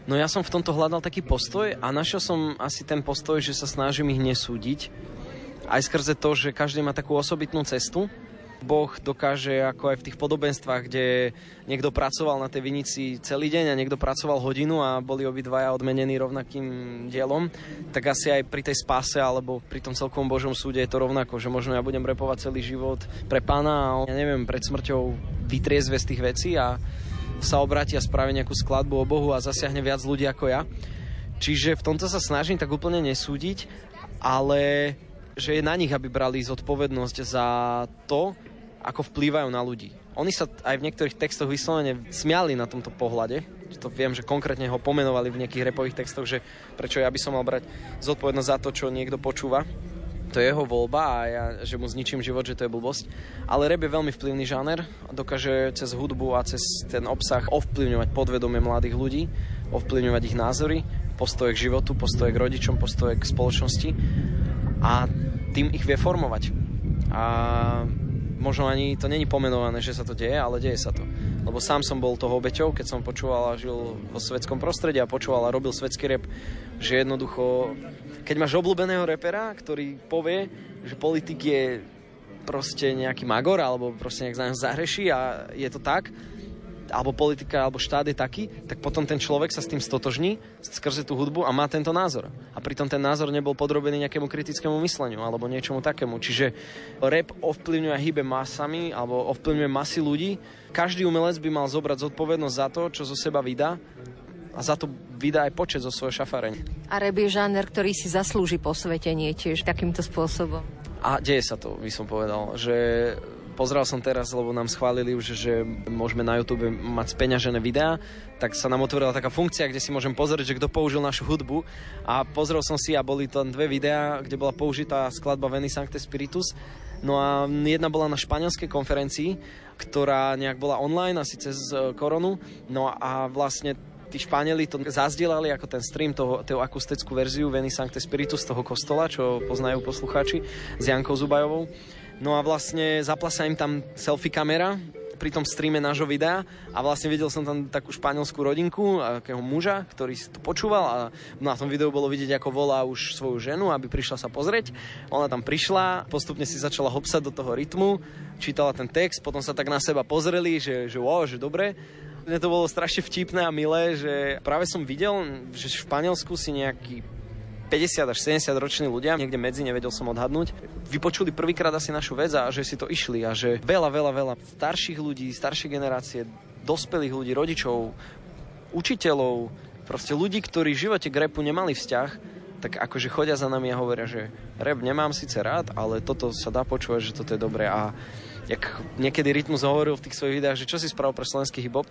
No ja som v tomto hľadal taký postoj a našiel som asi ten postoj, že sa snažím ich nesúdiť. Aj skrze to, že každý má takú osobitnú cestu. Boh dokáže, ako aj v tých podobenstvách, kde niekto pracoval na tej vinici celý deň a niekto pracoval hodinu a boli obidvaja odmenení rovnakým dielom, tak asi aj pri tej spáse alebo pri tom celkom Božom súde je to rovnako, že možno ja budem repovať celý život pre pána a ja neviem, pred smrťou vytriezve z tých vecí a sa obráti a spraví nejakú skladbu o Bohu a zasiahne viac ľudí ako ja. Čiže v tomto sa snažím tak úplne nesúdiť, ale že je na nich, aby brali zodpovednosť za to, ako vplývajú na ľudí. Oni sa aj v niektorých textoch vyslovene smiali na tomto pohľade. To viem, že konkrétne ho pomenovali v nejakých repových textoch, že prečo ja by som mal brať zodpovednosť za to, čo niekto počúva to je jeho voľba a ja, že mu zničím život, že to je blbosť. Ale rap je veľmi vplyvný žáner dokáže cez hudbu a cez ten obsah ovplyvňovať podvedomie mladých ľudí, ovplyvňovať ich názory, postoje k životu, postoje k rodičom, postoje k spoločnosti a tým ich vie formovať. A možno ani to není pomenované, že sa to deje, ale deje sa to. Lebo sám som bol toho obeťou, keď som počúval a žil vo svetskom prostredí a počúval a robil svetský rap, že jednoducho keď máš obľúbeného repera, ktorý povie, že politik je proste nejaký magor alebo proste nejak za zahreší a je to tak, alebo politika, alebo štát je taký, tak potom ten človek sa s tým stotožní skrze tú hudbu a má tento názor. A pritom ten názor nebol podrobený nejakému kritickému mysleniu alebo niečomu takému. Čiže rap ovplyvňuje hybe masami alebo ovplyvňuje masy ľudí. Každý umelec by mal zobrať zodpovednosť za to, čo zo seba vydá a za to vydá aj počet zo svojho šafareň. A rap je žáner, ktorý si zaslúži posvetenie tiež takýmto spôsobom. A deje sa to, by som povedal, že pozrel som teraz, lebo nám schválili už, že môžeme na YouTube mať speňažené videá, tak sa nám otvorila taká funkcia, kde si môžem pozrieť, že kto použil našu hudbu a pozrel som si a boli tam dve videá, kde bola použitá skladba Veni Sancte Spiritus No a jedna bola na španielskej konferencii, ktorá nejak bola online, asi cez e, koronu. No a vlastne tí Španieli to zazdielali ako ten stream, toho, toho akustickú verziu Veni Sancte Spiritus z toho kostola, čo poznajú poslucháči, s Jankou Zubajovou. No a vlastne zapla sa im tam selfie kamera pri tom streame nášho videa a vlastne videl som tam takú španielskú rodinku, akého muža, ktorý si to počúval a na tom videu bolo vidieť, ako volá už svoju ženu, aby prišla sa pozrieť. Ona tam prišla, postupne si začala hopsať do toho rytmu, čítala ten text, potom sa tak na seba pozreli, že, že wow, že dobre mne to bolo strašne vtipné a milé, že práve som videl, že v Španielsku si nejaký 50 až 70 roční ľudia, niekde medzi, nevedel som odhadnúť, vypočuli prvýkrát asi našu vec a že si to išli a že veľa, veľa, veľa starších ľudí, staršie generácie, dospelých ľudí, rodičov, učiteľov, proste ľudí, ktorí v živote k repu nemali vzťah, tak akože chodia za nami a hovoria, že rap nemám síce rád, ale toto sa dá počúvať, že toto je dobré a jak niekedy Rytmus hovoril v tých svojich videách, že čo si spravil pre slovenský hip-hop,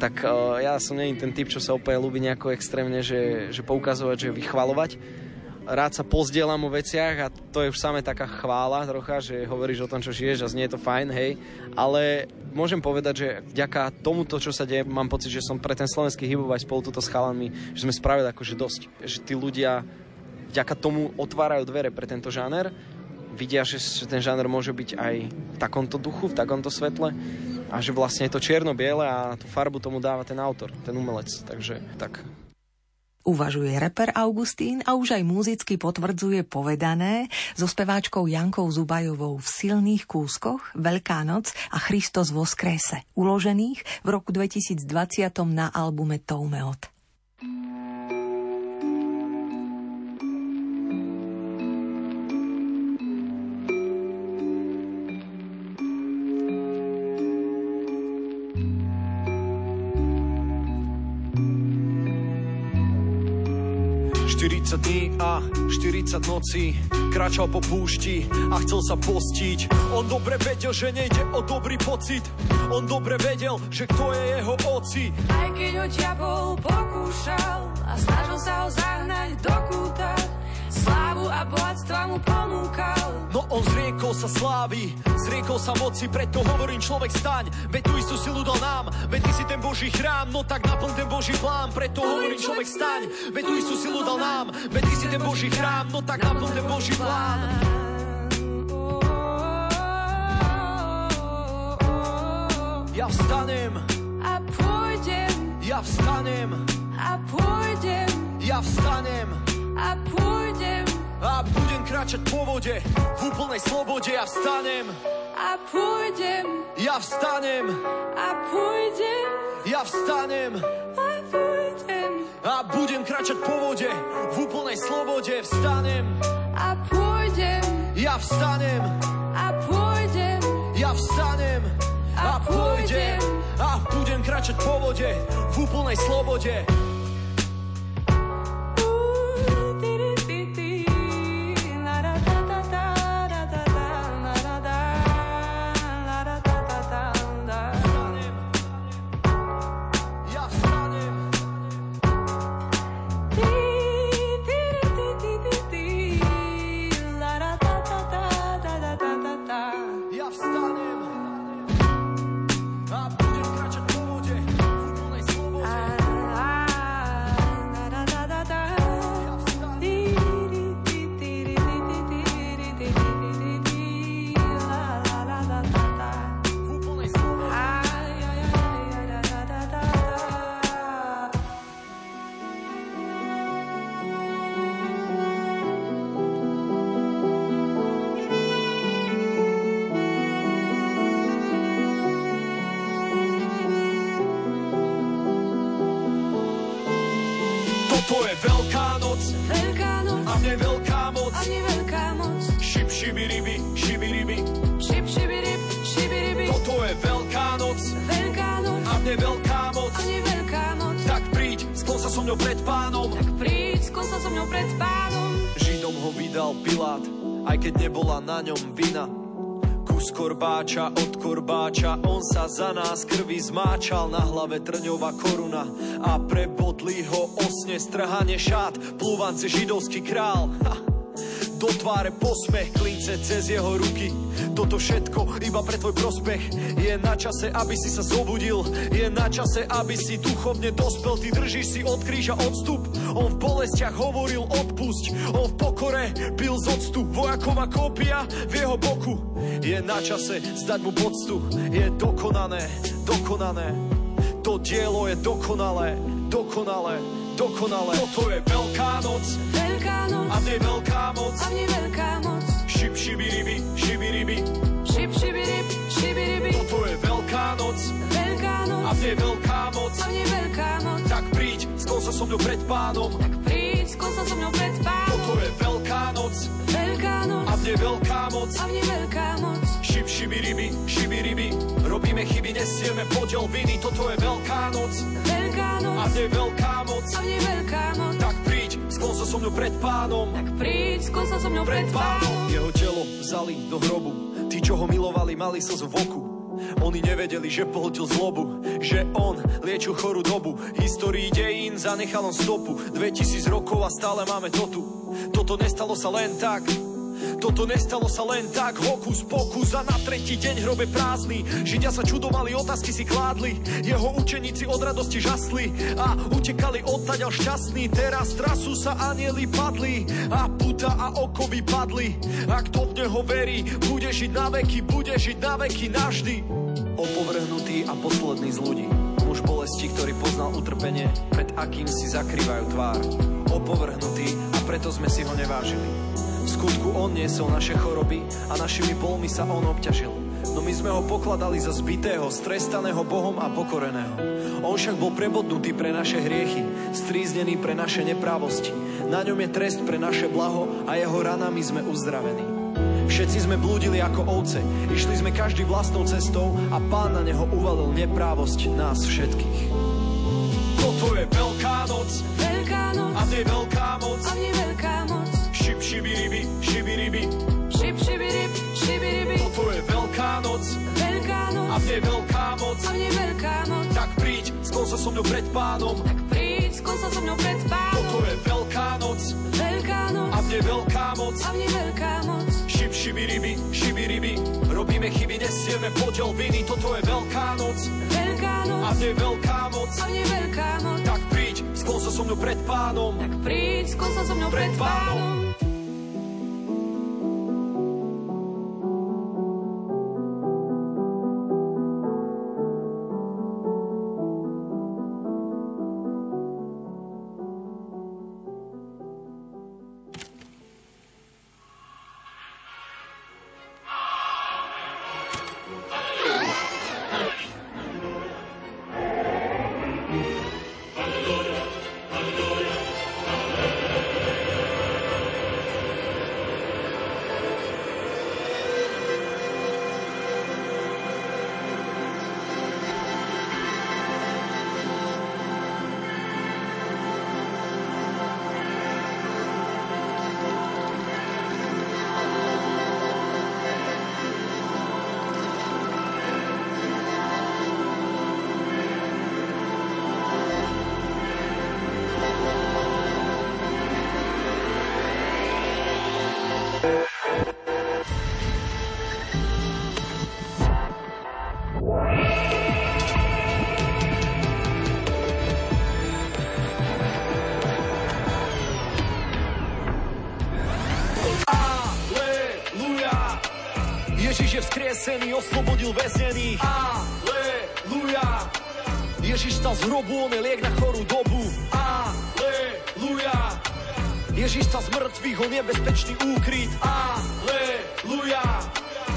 tak uh, ja som nie ten typ, čo sa úplne ľúbi nejako extrémne, že, že poukazovať, že vychvalovať. Rád sa pozdielam o veciach a to je už samé taká chvála trocha, že hovoríš o tom, čo žiješ a znie to fajn, hej. Ale môžem povedať, že vďaka tomuto, čo sa deje, mám pocit, že som pre ten slovenský hip aj spolu túto s chalami, že sme spravili akože dosť. Že tí ľudia vďaka tomu otvárajú dvere pre tento žáner, vidia, že, že ten žáner môže byť aj v takomto duchu, v takomto svetle a že vlastne je to čierno-biele a tú farbu tomu dáva ten autor, ten umelec. Takže tak. Uvažuje reper Augustín a už aj muzicky potvrdzuje povedané so speváčkou Jankou Zubajovou v silných kúskoch Veľká noc a Christos vo skrese, uložených v roku 2020 na albume Toumeot. 40 dní a 40 nocí. Kračal po púšti a chcel sa postiť. On dobre vedel, že nejde o dobrý pocit. On dobre vedel, že kto je jeho oci. Aj keď ho diabol pokúšal A snažil sa ho zahnať do kúta Slávu a bohatstva mu ponúkal. No on zriekol sa slávy, zriekol sa moci Preto hovorím človek staň, veď tú istú silu dal nám Veď ty si ten Boží chrám, no tak naplň ten Boží plán Preto hovorím človek staň, veď tú istú silu dal nám Veď ty si ten Boží chrám, no tak naplň ten Boží plán. Ja vstanem. A pôjdem. Ja vstanem. A pôjdem. Ja vstanem a pôjdem. A budem kráčať po vode v úplnej slobode ja vstanem. A pôjdem. Ja vstanem. A pôjdem. Ja vstanem. A pôjdem. A budem kráčať po vode v úplnej slobode vstanem. A pôjdem. Ja vstanem. A pôjdem. Ja vstanem. A pôjdem. A budem kráčať po vode v úplnej slobode veľká moc. Ani veľká moc. Šip, šibiribi, šibiribi. Šip, šibirib, šibiribi. Toto je veľká noc. Veľká noc. A mne veľká moc. Ani veľká moc. Tak príď, sklon sa so mňou pred pánom. Tak príď, sklon sa so mňou pred pánom. Židom ho vydal Pilát, aj keď nebola na ňom vina korbáča od korbáča. On sa za nás krvi zmáčal Na hlave trňová koruna. A prebodli ho osne strhane šát Plúvance židovský král. Ha do tváre posmech, klince cez jeho ruky. Toto všetko iba pre tvoj prospech. Je na čase, aby si sa zobudil, je na čase, aby si duchovne dospel. Ty držíš si od kríža odstup, on v bolestiach hovoril odpusť, on v pokore pil z octu. Vojaková kópia v jeho boku. Je na čase zdať mu poctu, je dokonané, dokonané. To dielo je dokonalé, dokonalé, dokonalé. Toto je Veľká noc, Veľká noc a v nej veľká moc. A v nej veľká moc. Šip, šibiribi, šibiribi. Šip, šibirib, šibiribi. Toto je Veľká noc, Veľká noc a v nej veľká moc. A v nej veľká moc. Tak príď, sa so mnou pred pánom. Tak príď, skol sa so mnou pred pánom. Toto je Veľká noc, Veľká noc a v nej veľká moc. A v nej veľká moc. Šip, šibiribi, šibiribi. Robíme Robíme chyby, nesieme podiel viny, toto je Veľká noc. Veľká noc. A je veľká moc? A v nej veľká moc. Tak príď, sklon sa so mňou pred pánom. Tak príď, skon sa so mňou pred pánom. Jeho telo vzali do hrobu. Tí, čo ho milovali, mali slzu v oku. Oni nevedeli, že pohltil zlobu, že on liečil chorú dobu. Histórii dejín zanechal on stopu. 2000 rokov a stále máme to tu. Toto nestalo sa len tak. Toto nestalo sa len tak, hokus pokus a na tretí deň hrobe prázdny. Židia sa čudovali, otázky si kládli, jeho učeníci od radosti žasli a utekali odtaďal šťastní. Teraz trasu sa anieli padli a puta a okovy padli. A kto v neho verí, bude žiť na veky, bude žiť na veky navždy. Opovrhnutý a posledný z ľudí. Muž bolesti, ktorý poznal utrpenie, pred akým si zakrývajú tvár. Opovrhnutý a preto sme si ho nevážili. Skutku on niesol naše choroby a našimi bolmi sa on obťažil. No my sme ho pokladali za zbitého, strestaného Bohom a pokoreného. On však bol prebodnutý pre naše hriechy, stríznený pre naše neprávosti. Na ňom je trest pre naše blaho a jeho ranami sme uzdravení. Všetci sme blúdili ako ovce, išli sme každý vlastnou cestou a pán na neho uvalil neprávosť nás všetkých. Toto je veľká noc Veľká noc. a v nej veľká moc. A v nej veľká moc. Šip, šibiribi, šibiribi, Šip, šibirip, šibiribi. toto je veľká noc Veľká noc. a v nej veľká moc. A v nej veľká moc. Tak príď, skôr sa so mňou pred pánom. Tak príď, skon sa so mnou pred pánom. Toto je veľká noc Veľká noc. a v nej veľká moc. A v nej veľká moc. Šip, šibiribi, šibiribi, robíme chyby, nesieme podiel viny. Toto je veľká noc Veľká noc. a v nej veľká moc. A v nej veľká moc. Tak príď, skôr sa so mňou pred pánom. Tak príď, skon sa so mnou pred pánom. Oslobodil väznených. Aleluja. Ježiš stal z hrobu, on je liek na chorú dobu. Aleluja. Ježiš stal z mŕtvych, on je bezpečný úkryt. Aleluja.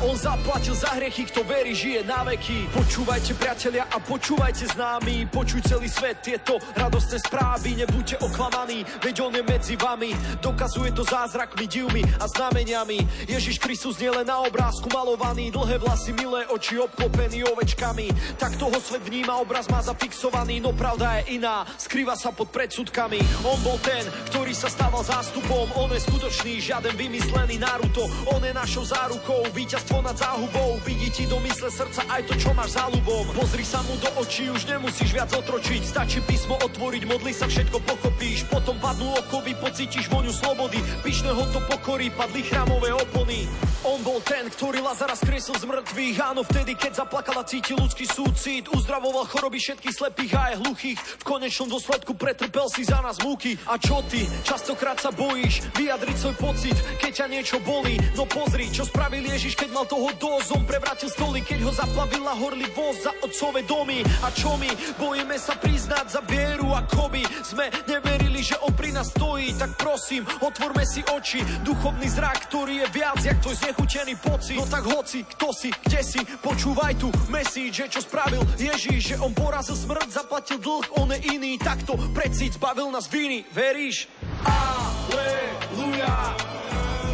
On zaplatil za hriechy, kto verí, žije na veky. Počúvajte priatelia a počúvajte známi. Počuj celý svet tieto radostné správy. Nebuďte oklamaní, veď on je medzi vami. Dokazuje to zázrakmi, divmi a znameniami. Ježiš Kristus nie len na obrázku malovaný. Dlhé vlasy, milé oči, obklopený ovečkami. Tak toho svet vníma, obraz má zafixovaný. No pravda je iná, skrýva sa pod predsudkami. On bol ten, ktorý sa stával zástupom. On je skutočný, žiaden vymyslený Naruto. On je našou zárukou, víťazstvo nad záhubou. Vidí ti do mysle srdca aj to, čo máš za ľubom. Pozri sa mu do očí, už nemusíš viac otročiť. Stačí písmo otvoriť, modli sa, všetko pochopíš. Potom padnú okovy, pocítiš voňu slobody. Pyšného to pokorí, padli chrámové opony. On bol ten, ktorý Lazara skresil z mŕtvych. Áno, vtedy, keď zaplakala, cíti ľudský súcit. Uzdravoval choroby všetkých slepých a aj hluchých. V konečnom dôsledku pretrpel si za nás múky. A čo ty? Častokrát sa bojíš vyjadriť svoj pocit, keď ťa niečo bolí. No pozri, čo spravil Ježiš, keď mal toho dozom. Prevrátil stoly, keď ho zaplavila horlivosť za otcové domy. A čo my? Bojíme sa priznať za vieru, ako by sme neverili, že on pri nás stojí. Tak prosím, otvorme si oči. Duchovný zrak, ktorý je viac, jak tvoj znechutený pocit. No tak hoci, kto si, kde si, počúvaj tu message, že čo spravil Ježíš, že on porazil smrť, zaplatil dlh, on je iný. Takto precíť, zbavil nás viny, veríš? Aleluja.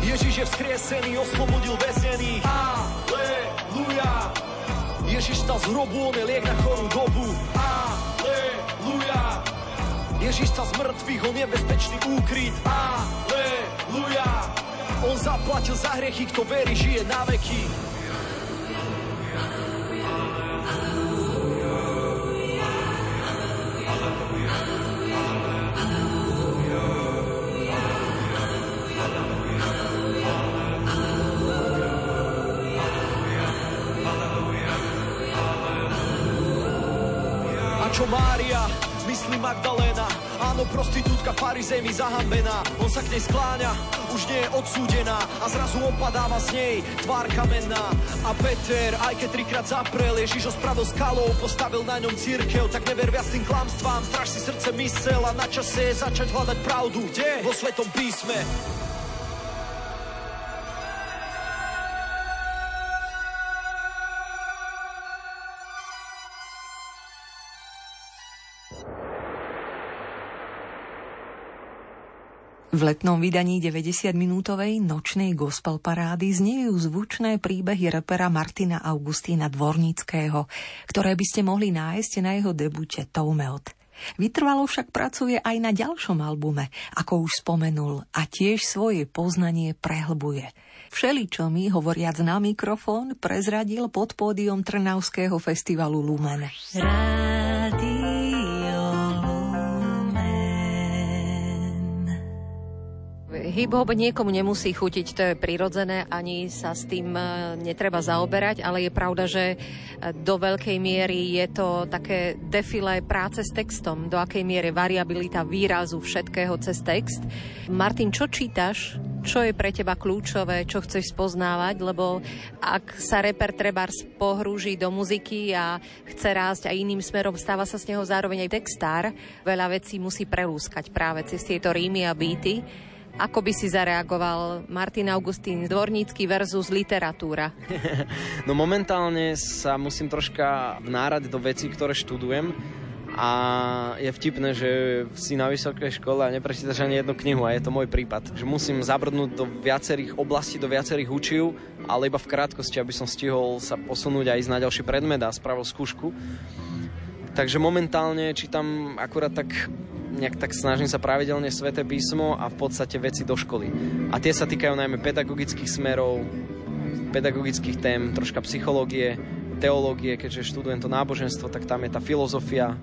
Ježíš je vzkriesený, oslobodil väznených. Aleluja. Ježiš stal z hrobu, on je liek na chorú dobu. Aleluja. Ježiš stal z mŕtvych, on je bezpečný úkryt. Aleluja. On zaplatil za hriechy, kto verí, žije na veky. Čo Mária, myslí Magdalena Áno, prostitútka farizejmi zahambená. On sa k nej skláňa, už nie je odsúdená. A zrazu opadáva z nej tvár kamenná. A Peter, aj keď trikrát zaprel Ježiš ho spravil skalou, postavil na ňom církev Tak never viac tým klamstvám, straž si srdce mysel A na čase je začať hľadať pravdu. Kde? Vo Svetom písme V letnom vydaní 90-minútovej nočnej gospel parády zniejú zvučné príbehy repera Martina Augustína Dvornického, ktoré by ste mohli nájsť na jeho debute Toumeot. Vytrvalo však pracuje aj na ďalšom albume, ako už spomenul, a tiež svoje poznanie prehlbuje. Všeličo mi, hovoriac na mikrofón, prezradil pod pódium Trnavského festivalu Lumen. Rádio Hip-hop niekomu nemusí chutiť, to je prirodzené, ani sa s tým e, netreba zaoberať, ale je pravda, že e, do veľkej miery je to také defilé práce s textom, do akej miery variabilita výrazu všetkého cez text. Martin, čo čítaš? Čo je pre teba kľúčové, čo chceš spoznávať, lebo ak sa reper treba pohrúži do muziky a chce rásť aj iným smerom, stáva sa z neho zároveň aj textár, veľa vecí musí prelúskať práve cez tieto rímy a býty. Ako by si zareagoval Martin Augustín Dvornícky versus literatúra? no momentálne sa musím troška vnárať do vecí, ktoré študujem a je vtipné, že si na vysokej škole a neprečítaš ani jednu knihu a je to môj prípad. Že musím zabrnúť do viacerých oblastí, do viacerých učiv, ale iba v krátkosti, aby som stihol sa posunúť a ísť na ďalší predmet a spravil skúšku. Takže momentálne čítam akurát tak nejak tak snažím sa pravidelne sveté písmo a v podstate veci do školy. A tie sa týkajú najmä pedagogických smerov, pedagogických tém, troška psychológie, teológie, keďže študujem to náboženstvo, tak tam je tá filozofia.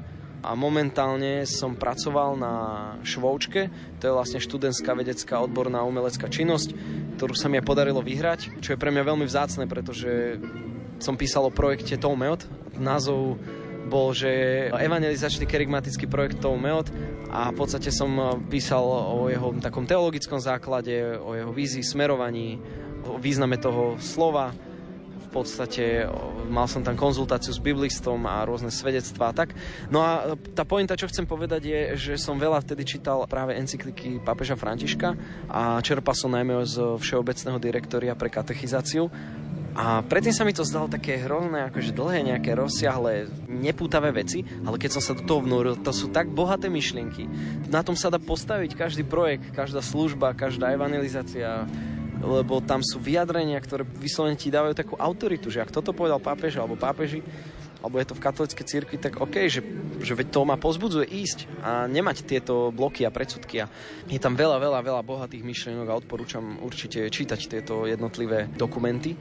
A momentálne som pracoval na švoučke, to je vlastne študentská vedecká odborná umelecká činnosť, ktorú sa mi podarilo vyhrať, čo je pre mňa veľmi vzácne, pretože som písal o projekte Toumeot, názov bol, že evangelizačný kerygmatický projekt Meot a v podstate som eh, písal o jeho takom teologickom základe, o jeho vízii, smerovaní, o význame toho slova. V podstate mal som tam konzultáciu s biblistom a rôzne svedectvá tak. No a tá pointa, čo chcem povedať je, že som veľa vtedy čítal práve encykliky pápeža Františka a čerpal som najmä z Všeobecného direktoria pre katechizáciu a predtým sa mi to zdalo také hrozné, akože dlhé nejaké rozsiahle, nepútavé veci, ale keď som sa do toho vnúril, to sú tak bohaté myšlienky. Na tom sa dá postaviť každý projekt, každá služba, každá evangelizácia, lebo tam sú vyjadrenia, ktoré vyslovene ti dávajú takú autoritu, že ak toto povedal pápež alebo pápeži, alebo je to v katolíckej cirkvi, tak OK, že, že veď to ma pozbudzuje ísť a nemať tieto bloky a predsudky. A je tam veľa, veľa, veľa bohatých myšlienok a odporúčam určite čítať tieto jednotlivé dokumenty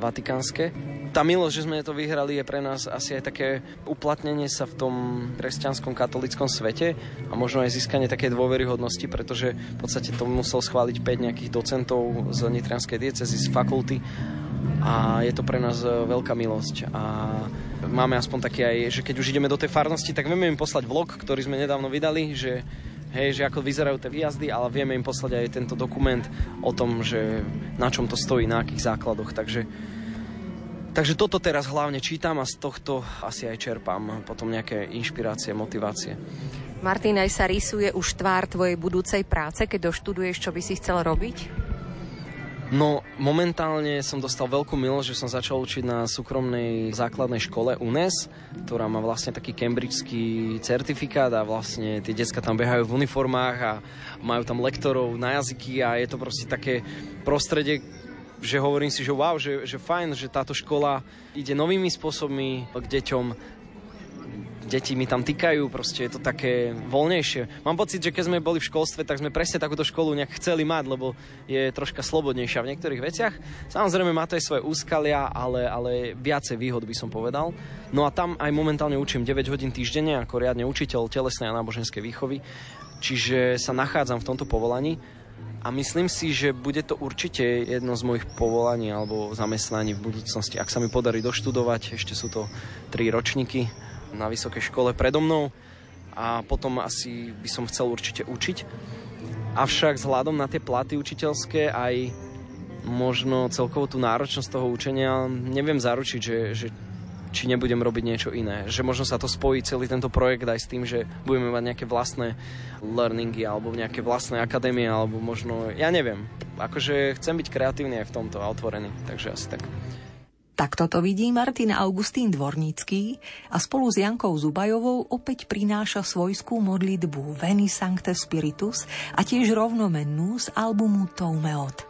vatikánske. Tá milosť, že sme to vyhrali, je pre nás asi aj také uplatnenie sa v tom kresťanskom katolickom svete a možno aj získanie také dôveryhodnosti, pretože v podstate to musel schváliť 5 nejakých docentov z Nitrianskej diecezy, z fakulty a je to pre nás e, veľká milosť. A máme aspoň také aj, že keď už ideme do tej farnosti, tak vieme im poslať vlog, ktorý sme nedávno vydali, že hej, že ako vyzerajú tie výjazdy, ale vieme im poslať aj tento dokument o tom, že na čom to stojí, na akých základoch. Takže, takže toto teraz hlavne čítam a z tohto asi aj čerpám potom nejaké inšpirácie, motivácie. Martin, aj sa rysuje už tvár tvojej budúcej práce, keď doštuduješ, čo by si chcel robiť? No, momentálne som dostal veľkú milosť, že som začal učiť na súkromnej základnej škole UNES, ktorá má vlastne taký cambridgeský certifikát a vlastne tie decka tam behajú v uniformách a majú tam lektorov na jazyky a je to proste také prostredie, že hovorím si, že wow, že, že fajn, že táto škola ide novými spôsobmi k deťom, deti mi tam týkajú, proste je to také voľnejšie. Mám pocit, že keď sme boli v školstve, tak sme presne takúto školu nejak chceli mať, lebo je troška slobodnejšia v niektorých veciach. Samozrejme má to aj svoje úskalia, ale, ale viacej výhod by som povedal. No a tam aj momentálne učím 9 hodín týždenne ako riadne učiteľ telesnej a náboženskej výchovy, čiže sa nachádzam v tomto povolaní a myslím si, že bude to určite jedno z mojich povolaní alebo zamestnaní v budúcnosti. Ak sa mi podarí doštudovať, ešte sú to tri ročníky, na vysokej škole predo mnou a potom asi by som chcel určite učiť. Avšak vzhľadom na tie platy učiteľské aj možno celkovo tú náročnosť toho učenia neviem zaručiť, že, že či nebudem robiť niečo iné. Že možno sa to spojí celý tento projekt aj s tým, že budeme mať nejaké vlastné learningy alebo nejaké vlastné akadémie alebo možno, ja neviem. Akože chcem byť kreatívny aj v tomto a otvorený, takže asi tak. Takto to vidí Martin Augustín Dvornický a spolu s Jankou Zubajovou opäť prináša svojskú modlitbu Veni Sancte Spiritus a tiež rovnomennú z albumu Toumeot.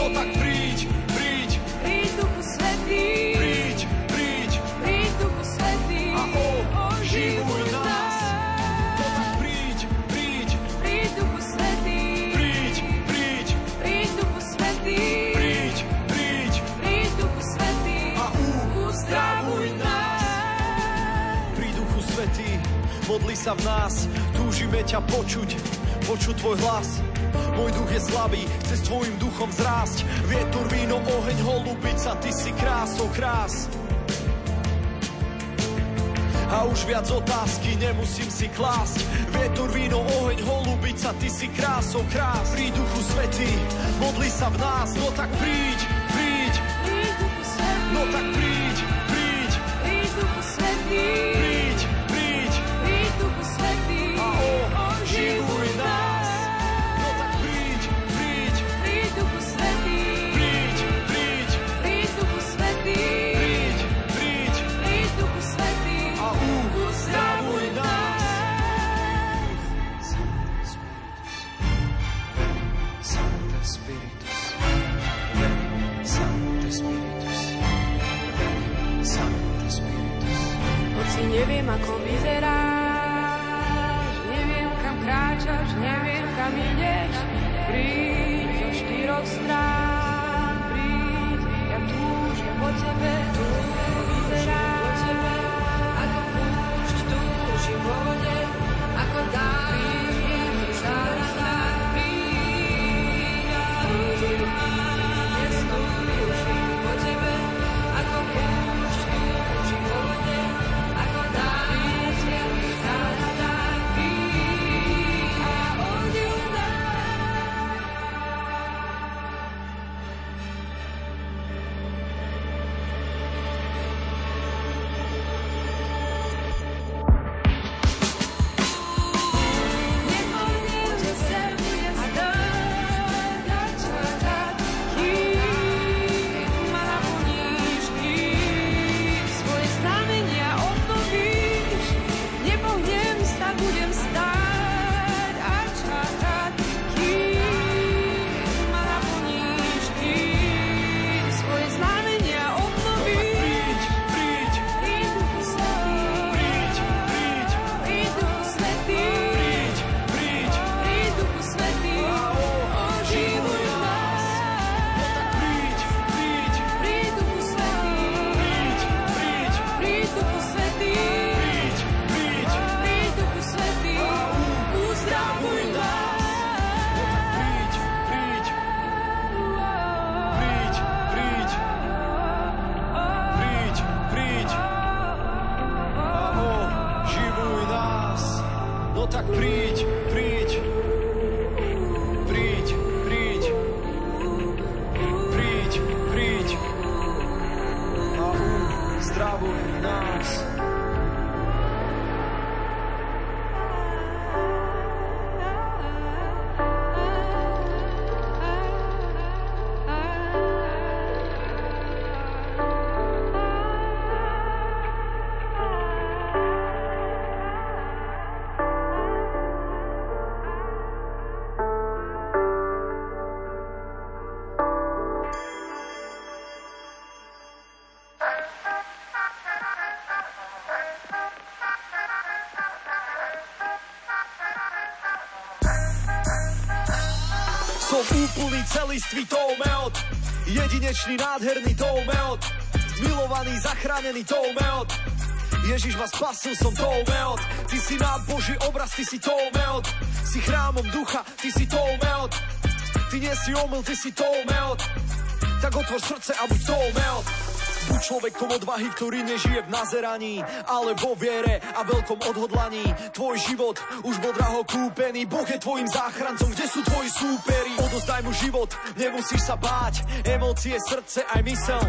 No tak príď, príď, príď Duchu Svetý. Príď, príď, príď Duchu Svetý. A oživuj nás. No tak príď, príď, príď Duchu Svetý. Príď, príď, príď Duchu Svetý. Príď, príď, príď Duchu Svetý. A uzdravuj nás. Príď Duchu Svetý modli sa v nás, túžime ťa počuť, počuť tvoj hlas. Môj duch je slabý, tvojim duchom zrásť. Vietor, víno, oheň, holubica, ty si krásou krás. A už viac otázky nemusím si klásť. Vietor, víno, oheň, holubica, ty si krásou krás. Príď duchu svetý, modli sa v nás, no tak príď, príď. No tak príď, príď. Príď duchu svetý. Celistvý toumeot, jedinečný, nádherný toumeot, milovaný, zachránený toumeot. Ježiš ma spasil, som toumeot, ty si nád Boží obraz, ty si toumeot, si chrámom ducha, ty si toumeot, ty nie si omyl, ty si toumeot, tak otvor srdce a buď toumeot. Buď človekom odvahy, ktorý nežije v nazeraní, ale vo viere a veľkom odhodlaní. Tvoj život už bol draho kúpený, Boh je tvojim záchrancom, kde sú tvoji súperi? Odozdaj mu život, nemusíš sa báť, emócie, srdce aj mysel.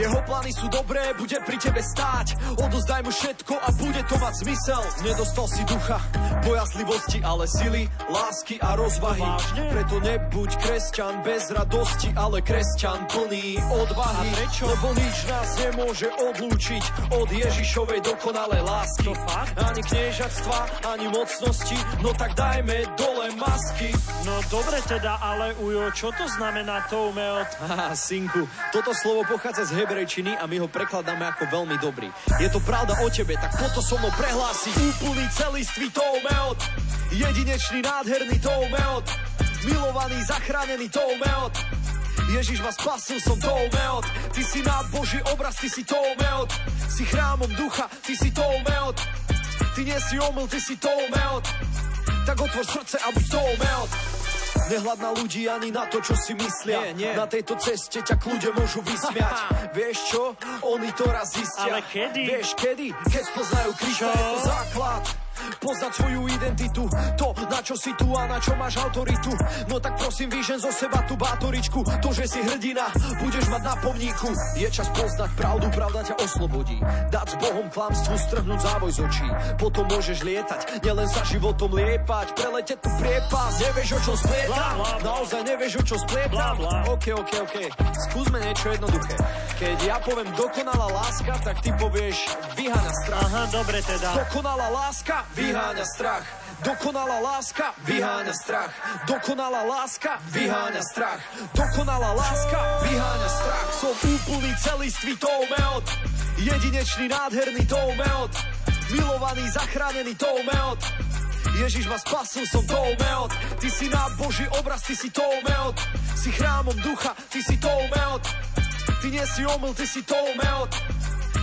Jeho plány sú dobré, bude pri tebe stáť. Odozdaj mu všetko a bude to mať zmysel. Nedostal si ducha, bojazlivosti, ale sily, lásky a rozvahy. Preto nebuď kresťan bez radosti, ale kresťan plný odvahy. Lebo nič nič nás nemôže odlúčiť od Ježišovej dokonalej lásky. Ani kniežatstva, ani mocnosti, no tak dajme dole masky. No dobre teda, ale Ujo, čo to znamená toumeot? Haha, synku, toto slovo pochádza z hebrejčiny a my ho prekladáme ako veľmi dobrý. Je to pravda o tebe, tak toto so mnou prehlási. Úplný celistvý toumeot, jedinečný, nádherný toumeot, milovaný, zachránený toumeot. Ježiš ma spasil, som toumeot Ty si nád Boží obraz, ty si toumeot Si chrámom ducha, ty si toumeot Ty nie si omyl, ty si toumeot Tak otvor srdce a buď toumeot Nehľad na ľudí ani na to, čo si myslia. Nie, nie. Na tejto ceste ťa kľude môžu vysmiať. Vieš čo? Oni to raz zistia. Ale kedy? Vieš kedy? Keď spoznajú Krista, je to základ. Poznať svoju identitu, to na čo si tu a na čo máš autoritu. No tak prosím, vyžen zo seba tú bátoričku, to, že si hrdina, budeš mať na pomníku. Je čas poznať pravdu, pravda ťa oslobodí. Dať s Bohom klamstvu, strhnúť závoj z očí. Potom môžeš lietať, nielen sa životom liepať, preleteť tu priepas, nevieš o čo splietam. Naozaj nevieš o čo splietam. OK, OK, OK. Skúsme niečo jednoduché. Keď ja poviem dokonalá láska, tak ty povieš vyhana strach. Aha, dobre teda. Dokonalá láska, vyháňa strach. Dokonalá láska vyháňa strach. Dokonalá láska vyháňa strach. Dokonalá láska vyháňa strach. Som úplný celistvý toumeot. Jedinečný, nádherný toumeot. Milovaný, zachránený toumeot. Ježiš ma spasil, som toumeot. Ty si nád Boží obraz, ty si toumeot. Si chrámom ducha, ty si toumeot. Ty nie si omyl, ty si toumeot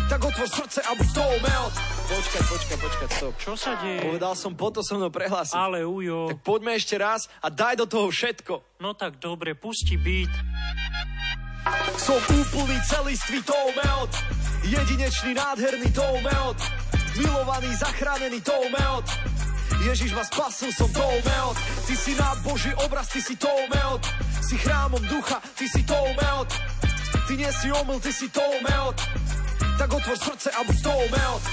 tak otvor srdce a buď toho meot. Počkaj, počkaj, počkaj, stop. Čo sa deje? Povedal som, potom so mnou prehlásiť. Ale ujo. Tak poďme ešte raz a daj do toho všetko. No tak dobre, pusti beat. Som úplný celistvý toumeot, jedinečný, nádherný toumeot, milovaný, zachránený toumeot. Ježiš ma spasil, som toumeot, ty si nád Boží obraz, ty si toumeot, si chrámom ducha, ty si toumeot, ty nie si omyl, ty si toumeot tak otvor srdce a buď toho meot.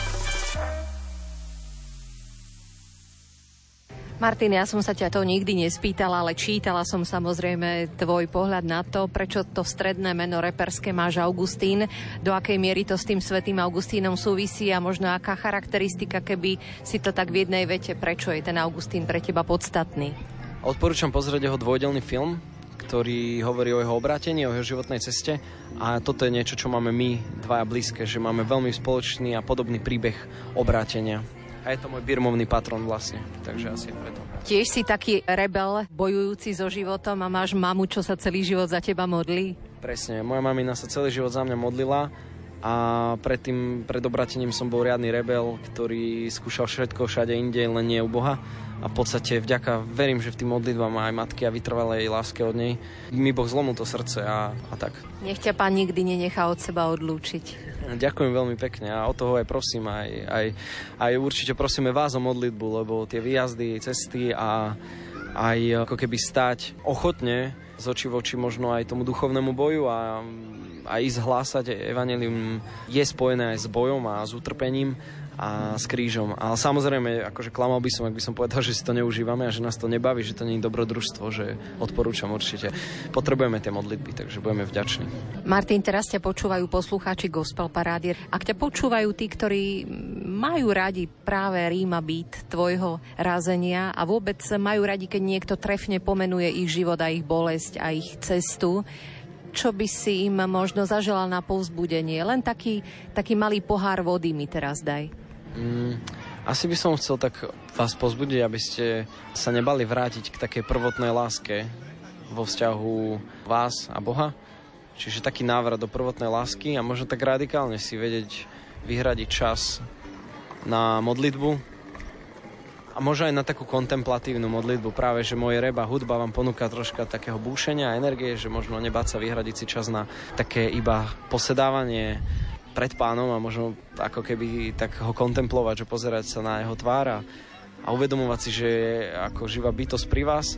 Martin, ja som sa ťa to nikdy nespýtala, ale čítala som samozrejme tvoj pohľad na to, prečo to stredné meno reperské máš Augustín, do akej miery to s tým svetým Augustínom súvisí a možno aká charakteristika, keby si to tak v jednej vete, prečo je ten Augustín pre teba podstatný. Odporúčam pozrieť jeho dvojdelný film, ktorý hovorí o jeho obrátení, o jeho životnej ceste a toto je niečo, čo máme my dvaja blízke, že máme veľmi spoločný a podobný príbeh obrátenia. A je to môj birmovný patron vlastne, takže asi preto. Tiež si taký rebel, bojujúci so životom a máš mamu, čo sa celý život za teba modlí? Presne, moja mamina sa celý život za mňa modlila a predtým, pred obratením som bol riadny rebel, ktorý skúšal všetko všade inde, len nie u Boha a v podstate vďaka, verím, že v tým modlitbám aj matky a vytrvalej láske od nej, mi Boh zlomil to srdce a, a tak. Nech ťa pán nikdy nenechá od seba odlúčiť. Ďakujem veľmi pekne a o toho aj prosím, aj, aj, aj určite prosíme vás o modlitbu, lebo tie výjazdy, cesty a aj ako keby stať ochotne z oči v oči možno aj tomu duchovnému boju a a ísť hlásať evanelium je spojené aj s bojom a s utrpením a s krížom. Ale samozrejme, akože klamal by som, ak by som povedal, že si to neužívame a že nás to nebaví, že to nie je dobrodružstvo, že odporúčam určite. Potrebujeme tie modlitby, takže budeme vďační. Martin, teraz ťa počúvajú poslucháči Gospel Parády. Ak ťa počúvajú tí, ktorí majú radi práve ríma byt tvojho rázenia a vôbec majú radi, keď niekto trefne pomenuje ich život a ich bolesť a ich cestu, čo by si im možno zaželal na povzbudenie? Len taký, taký malý pohár vody mi teraz daj. Mm, asi by som chcel tak vás pozbudiť, aby ste sa nebali vrátiť k takej prvotnej láske, vo vzťahu vás a Boha. Čiže taký návrat do prvotnej lásky a možno tak radikálne si vedieť vyhradiť čas na modlitbu, a možno aj na takú kontemplatívnu modlitbu. Práve, že moje reba hudba vám ponúka troška takého búšenia a energie, že možno nebáť sa vyhradiť si čas na také iba posedávanie pred pánom a možno ako keby tak ho kontemplovať, že pozerať sa na jeho tvár a, a uvedomovať si, že je ako živá bytosť pri vás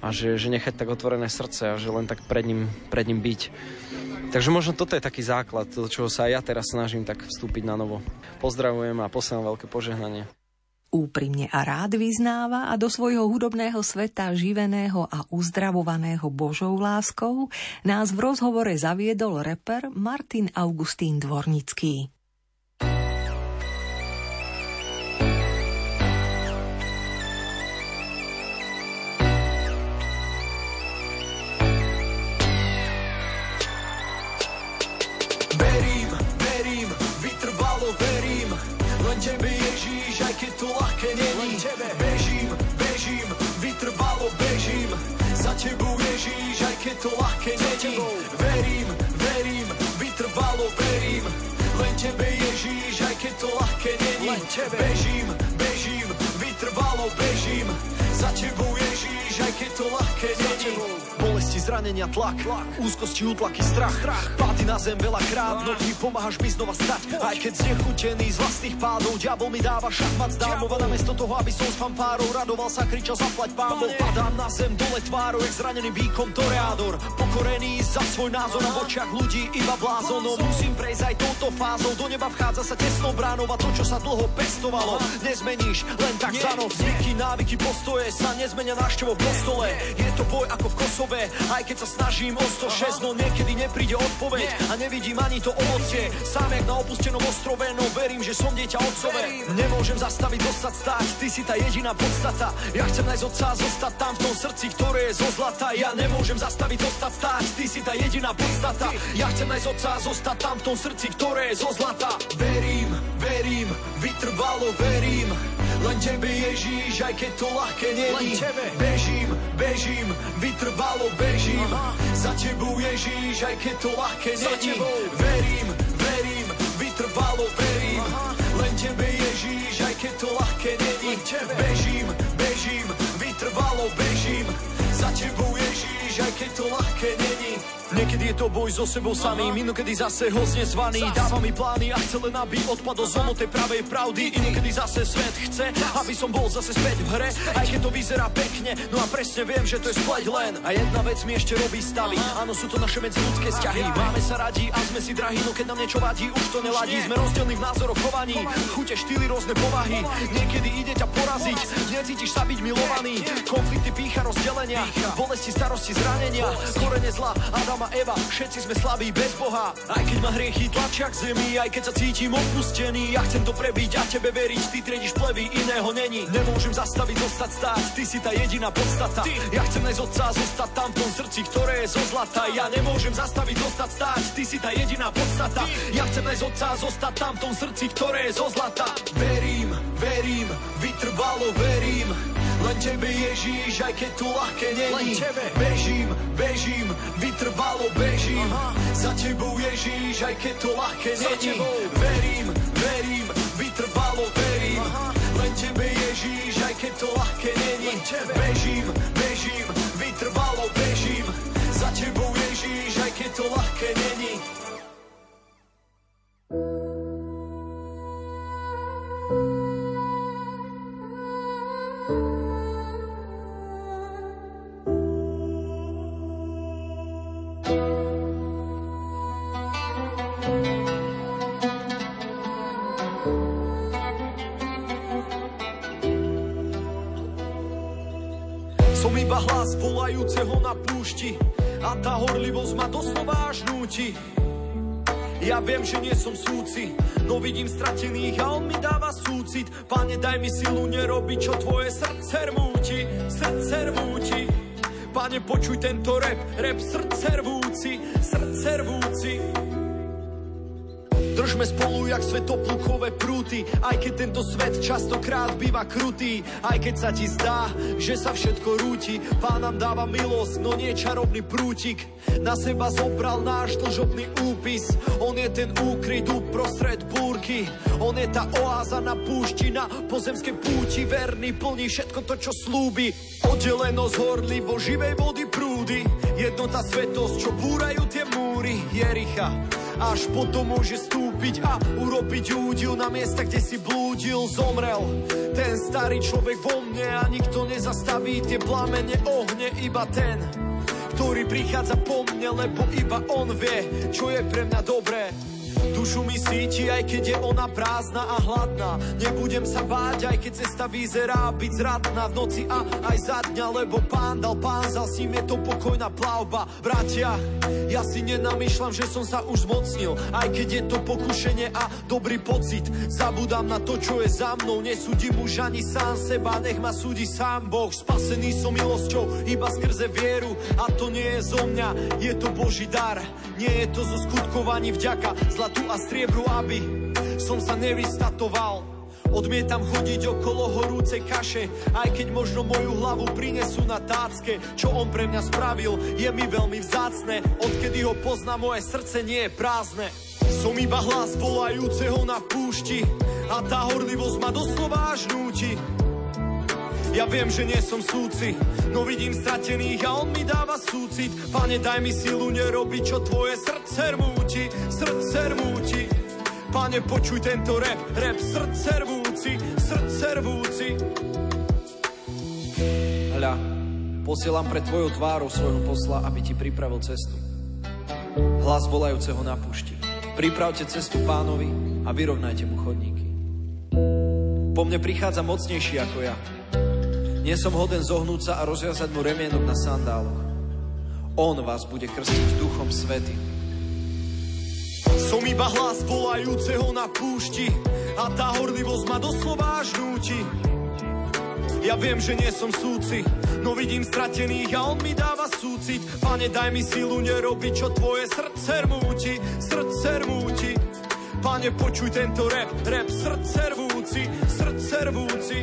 a že, že nechať tak otvorené srdce a že len tak pred ním, pred ním byť. Takže možno toto je taký základ, do čoho sa ja teraz snažím tak vstúpiť na novo. Pozdravujem a posielam veľké požehnanie. Úprimne a rád vyznáva a do svojho hudobného sveta živeného a uzdravovaného Božou láskou nás v rozhovore zaviedol reper Martin Augustín Dvornický. To ľahké není. Verím, verím, vytrvalo verím, len tebe Ježíš, aj keď to ľahké není. Bežím, bežím, vytrvalo bežím, za tebou Ježíš, aj keď to ľahké není zranenia, tlak, tlak úzkosti, útlaky, strach, strach. Pády na zem veľakrát, no ty pomáhaš mi znova stať. Aj keď znechutený z vlastných pádov, diabol mi dáva šachmat zdarmo a namiesto toho, aby som s fanfárou radoval sa, kričal zaplať pán Padám na zem dole tvárou, jak zranený výkom toreador. Pokorený za svoj názor na očiach ľudí, iba blázon. No musím prejsť aj touto fázou, do neba vchádza sa tesnou bránou a to, čo sa dlho pestovalo, nezmeníš len tak za noc. Zvyky, návyky, postoje sa nezmenia návštevou v kostole. Je to boj ako v Kosove, aj keď sa snažím o 106, no niekedy nepríde odpoveď a nevidím ani to ovocie. Sám jak na opustenom ostrove, no verím, že som dieťa otcové. Nemôžem zastaviť, zostať stáť, ty si tá jediná podstata. Ja chcem nájsť otca a zostať tam v tom srdci, ktoré je zo zlata. Ja nemôžem zastaviť, zostať stáť, ty si tá jediná podstata. Ja chcem nájsť otca a zostať tam v tom srdci, ktoré je zo zlata. Verím, verím, vytrvalo verím. Len tebe Ježíš, aj keď to ľahké není. Bežím, bežím, vytrvalo bežím. Aha. Za tebou Ježíš, aj keď to ľahké není. Verím, verím, vytrvalo verím. Aha. Len tebe Ježíš, aj keď to ľahké není. Bežím, bežím, vytrvalo bežím. Za tebou Ježíš, aj keď to ľahké není. Niekedy je to boj so sebou samým, inokedy zase ho zvaný. Dáva mi plány a chce len, aby odpadol zo tej pravej pravdy. Inokedy zase svet chce, aby som bol zase späť v hre. Aj keď to vyzerá pekne, no a presne viem, že to je spleť len. A jedna vec mi ešte robí stavy. Áno, sú to naše medziludské vzťahy. Máme sa radi a sme si drahí, no keď nám niečo vadí, už to neladí. Sme rozdielni v názoroch chovaní, chute, štýly, rôzne povahy. Niekedy ide ťa poraziť, necítiš sa byť milovaný. Konflikty, pícha, rozdelenia, bolesti, starosti, zranenia, korene zla, Adam Adama, Eva, všetci sme slabí bez Boha. Aj keď ma hriechy tlačia k zemi, aj keď sa cítim opustený, ja chcem to prebiť a tebe veriť, ty triediš plevy, iného není. Nemôžem zastaviť, zostať stáť, ty si tá jediná podstata. Ty. Ja chcem nájsť otca zostať tam v tom srdci, ktoré je zo zlata. Ja nemôžem zastaviť, zostať stáť, ty si tá jediná podstata. Ja chcem nájsť otca zostať tam v tom srdci, ktoré je zo zlata. Verím, verím, vytrvalo verím. Len tebe Ježíš, aj keď to ľahké není. Bežím, bežím, vytrvalo bežím. Aha. Za tebou Ježíš, aj keď to ľahké není. Verím, verím, vytrvalo verím. Aha. Len tebe Ježíš, aj keď to ľahké není. Bežím, bežím, vytrvalo bežím. Za tebou Ježíš, aj keď to ľahké není. Hlas volajúceho na púšti a tá horlivosť ma doslova až núti. Ja viem, že nie som súci, no vidím stratených a on mi dáva súcit. Pane, daj mi silu nerobiť, čo tvoje srdce rmúti, srdce rmúti. Pane, počuj tento rep, rep srdce rvúci, srdce rvúci. Držme spolu jak svetoplukové prúty, aj keď tento svet častokrát býva krutý, aj keď sa ti zdá, že sa všetko rúti. Pán nám dáva milosť, no nie čarovný prútik. Na seba zobral náš dlžobný úpis, on je ten úkryt uprostred búrky. On je tá oáza na púšti, na pozemskej púti, verný plní všetko to, čo slúbi. Oddelenosť horlivo živej vody prúdy, jednota svetosť, čo búrajú tie múry Jericha. Až potom môže stúpiť a urobiť údil na miesta, kde si blúdil, zomrel. Ten starý človek vo mne a nikto nezastaví tie plamene ohne, iba ten, ktorý prichádza po mne, lebo iba on vie, čo je pre mňa dobré. Dušu mi síti, aj keď je ona prázdna a hladná. Nebudem sa báť, aj keď cesta vyzerá byť zradná v noci a aj za dňa, lebo pán dal pán za s ním je to pokojná plavba. Bratia, ja si nenamýšľam, že som sa už zmocnil, aj keď je to pokušenie a dobrý pocit. Zabudám na to, čo je za mnou, nesúdim už ani sám seba, nech ma súdi sám Boh. Spasený som milosťou, iba skrze vieru a to nie je zo mňa, je to Boží dar. Nie je to zo skutkovaní vďaka, zlatu a striebru, aby som sa nevystatoval. Odmietam chodiť okolo horúcej kaše, aj keď možno moju hlavu prinesú na tácke. Čo on pre mňa spravil, je mi veľmi vzácne. Odkedy ho pozná, moje srdce nie je prázdne. Som iba hlas volajúceho na púšti a tá horlivosť ma doslova až núti. Ja viem, že nie som súci, no vidím stratených a on mi dáva súcit. Pane, daj mi silu nerobiť, čo tvoje srdce rmúti, srdce rmúti. Pane, počuj tento rap, rap srdce rvúci, srdce rvúci. Hľa, posielam pred tvojou tvárou svojho posla, aby ti pripravil cestu. Hlas volajúceho na púšti. Pripravte cestu pánovi a vyrovnajte mu chodníky. Po mne prichádza mocnejší ako ja. Nie som hoden zohnúť sa a rozviazať mu remienok na sandáloch. On vás bude krstiť duchom svety. Som iba hlas volajúceho na púšti a tá horlivosť ma doslova až núti. Ja viem, že nie som súci, no vidím stratených a on mi dáva súcit. Pane, daj mi silu nerobiť, čo tvoje srdce rmúti, srdce rmúti. Pane, počuj tento rap, rap srdce rvúci, srdce rvúci.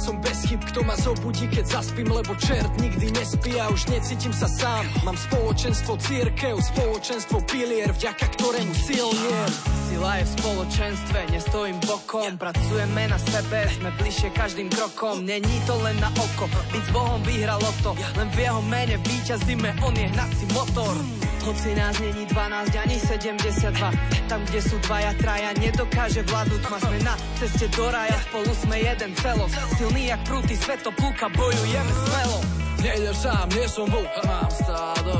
Som bez chyb Kto ma zobudí, keď zaspím, lebo čert nikdy nespí A už necítim sa sám, mám spoločenstvo církev Spoločenstvo pilier, vďaka ktorému silniem Sila je v spoločenstve, nestojím bokom. Pracujeme na sebe, sme bližšie každým krokom. Není to len na oko, byť s Bohom vyhralo to Len v jeho mene víťazíme, on je hnací motor hoci nás není 12 ani 72 Tam, kde sú dvaja, traja, nedokáže vládnuť. Ma Sme na ceste do raja, spolu sme jeden celo Silný jak prúty svetopúka, bojujeme smelo. Nejdeš sám, nie som vlk mám stádo.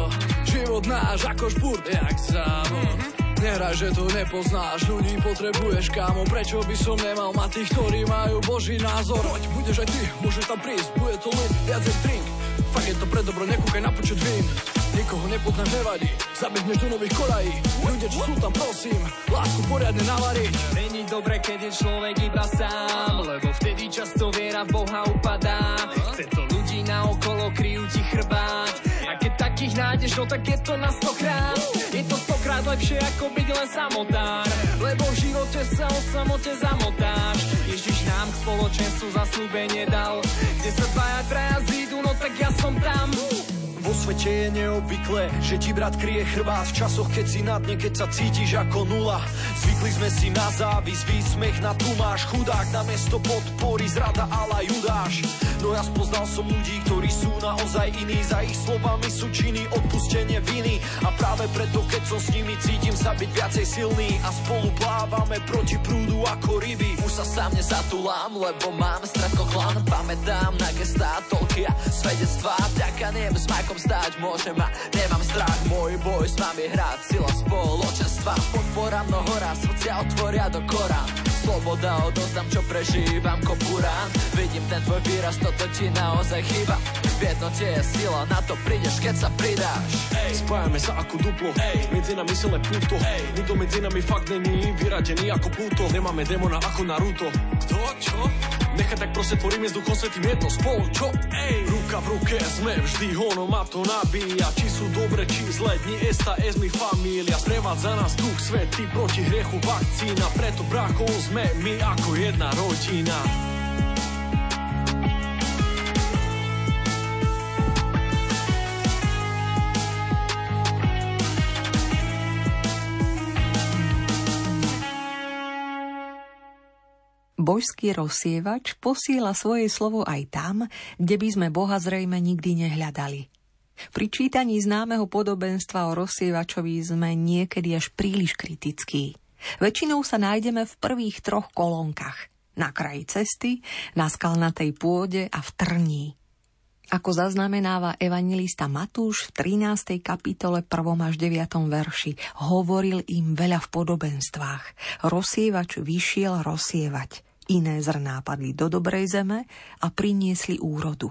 Život náš ako špurt, jak závod Nehraj, že to nepoznáš, ľudí potrebuješ, kámo. Prečo by som nemal mať tých, ktorí majú boží názor? Poď, budeš aj ty, môžeš tam prísť, bude to len viacej drink. Fakt je to pre dobro, nekúkaj na počet vín Nikoho nepoznám, nevadí, zabehneš do nových kolají Ľudia, čo sú tam, prosím, lásku poriadne navariť Není dobre, keď je človek iba sám Lebo vtedy často viera v Boha upadá. Chce to ľudí na okolo, kryjú ti chrbát. A keď takých nájdeš, no tak je to na stokrát. Je to stokrát lepšie, ako byť len samotár. Lebo v živote sa o samote zamotáš. Ježiš nám k spoločenstvu zaslúbenie dal. Kde sa dvaja, traja zídu, no tak ja som tam vo svete je neobvyklé, že ti brat kryje chrbát v časoch, keď si na dne, keď sa cítiš ako nula. Zvykli sme si na závis, výsmech na tu máš chudák, na mesto podpory, zrada ala judáš. No Ja spoznal som ľudí, ktorí sú naozaj iní Za ich slovami sú činy, odpustenie viny A práve preto, keď som s nimi, cítim sa byť viacej silný A spolu plávame proti prúdu ako ryby Už sa sám nezatulám, lebo mám strach klan Pamätám na gestá, toľky a svedectvá Vďaka nem s Majkom stať môžem a nemám strach. Môj boj s vami hrať, sila spoločenstva. Podpora mnoho raz, srdcia otvoria do Korán Sloboda odozdám, čo prežívam ko burán Vidím ten tvoj výraz, toto ti naozaj chýba. V jednote je sila, na to prídeš, keď sa pridáš. Ej, spájame sa ako duplo, Ej, medzi nami silné puto Ej, nikto medzi nami fakt není vyradený ako Pluto. Nemáme demona ako Naruto. Kto? Čo? Nechaj tak proste tvoríme s duchom svetým jedno spolu, čo? Ej, ruka v ruke sme vždy, ono ma to nabíja. Či sú dobre, či zle, dni esta es mi familia. Sprevádza nás duch svetý proti hriechu vakcína Preto bráchov sme my ako jedna rodina Božský rozsievač posiela svoje slovo aj tam, kde by sme Boha zrejme nikdy nehľadali. Pri čítaní známeho podobenstva o rozsievačovi sme niekedy až príliš kritickí. Väčšinou sa nájdeme v prvých troch kolónkach. Na kraji cesty, na skalnatej pôde a v trní. Ako zaznamenáva evangelista Matúš v 13. kapitole 1. až 9. verši, hovoril im veľa v podobenstvách. Rozsievač vyšiel rozsievať. Iné zrná padli do dobrej zeme a priniesli úrodu.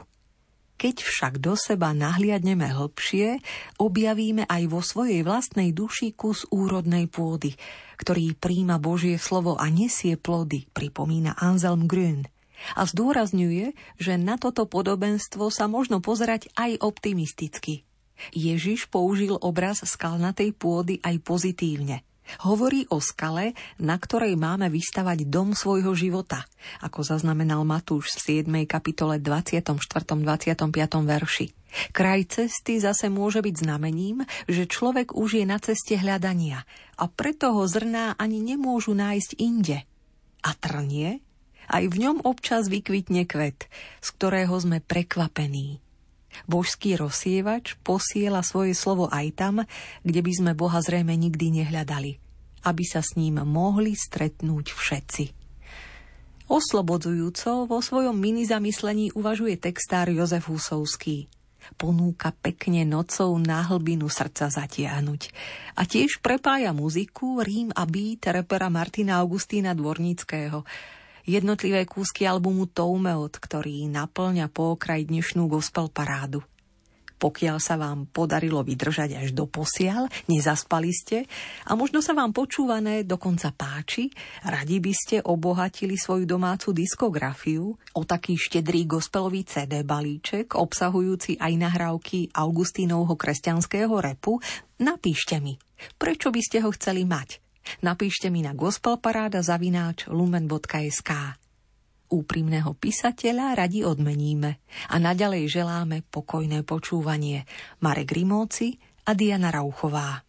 Keď však do seba nahliadneme hlbšie, objavíme aj vo svojej vlastnej duši kus úrodnej pôdy, ktorý príjma Božie slovo a nesie plody, pripomína Anselm Grün. A zdôrazňuje, že na toto podobenstvo sa možno pozerať aj optimisticky. Ježiš použil obraz skalnatej pôdy aj pozitívne – Hovorí o skale, na ktorej máme vystavať dom svojho života, ako zaznamenal Matúš v 7. kapitole 24. 25. verši. Kraj cesty zase môže byť znamením, že človek už je na ceste hľadania a preto ho zrná ani nemôžu nájsť inde. A trnie? Aj v ňom občas vykvitne kvet, z ktorého sme prekvapení. Božský rozsievač posiela svoje slovo aj tam, kde by sme Boha zrejme nikdy nehľadali, aby sa s ním mohli stretnúť všetci. Oslobodzujúco vo svojom mini zamyslení uvažuje textár Jozef Husovský. Ponúka pekne nocou na hlbinu srdca zatiahnuť. A tiež prepája muziku, rím a beat repera Martina Augustína Dvornického, jednotlivé kúsky albumu Toumeot, ktorý naplňa po okraj dnešnú gospel parádu. Pokiaľ sa vám podarilo vydržať až do posiaľ, nezaspali ste a možno sa vám počúvané dokonca páči, radi by ste obohatili svoju domácu diskografiu o taký štedrý gospelový CD balíček, obsahujúci aj nahrávky Augustínovho kresťanského repu, napíšte mi, prečo by ste ho chceli mať. Napíšte mi na gospelparáda zavináč lumen.sk. Úprimného písateľa radi odmeníme a naďalej želáme pokojné počúvanie. Marek Rimóci a Diana Rauchová.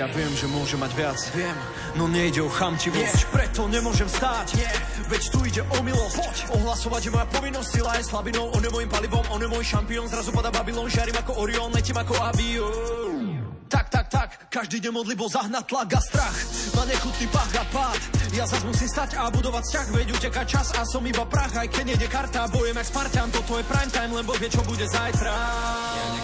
Ja viem, že môže mať viac, viem No nejde o chamtivosť, yeah. preto nemôžem stáť. Yeah. Veď tu ide o milosť. Poď. Ohlasovať je moja povinnosť, sila je slabinou On je môjim palivom, on je môj šampión. Zrazu pada Babylon, žiarím ako Orion Letím ako avión tak, tak, tak, každý deň modlibo zahnať tlak a strach. Má nechutný pach a pád. Ja zas musím stať a budovať vzťah. Veď uteká čas a som iba prach. Aj keď nejde karta, bojem jak Spartan. Toto je prime time, lebo vie čo bude zajtra. Ja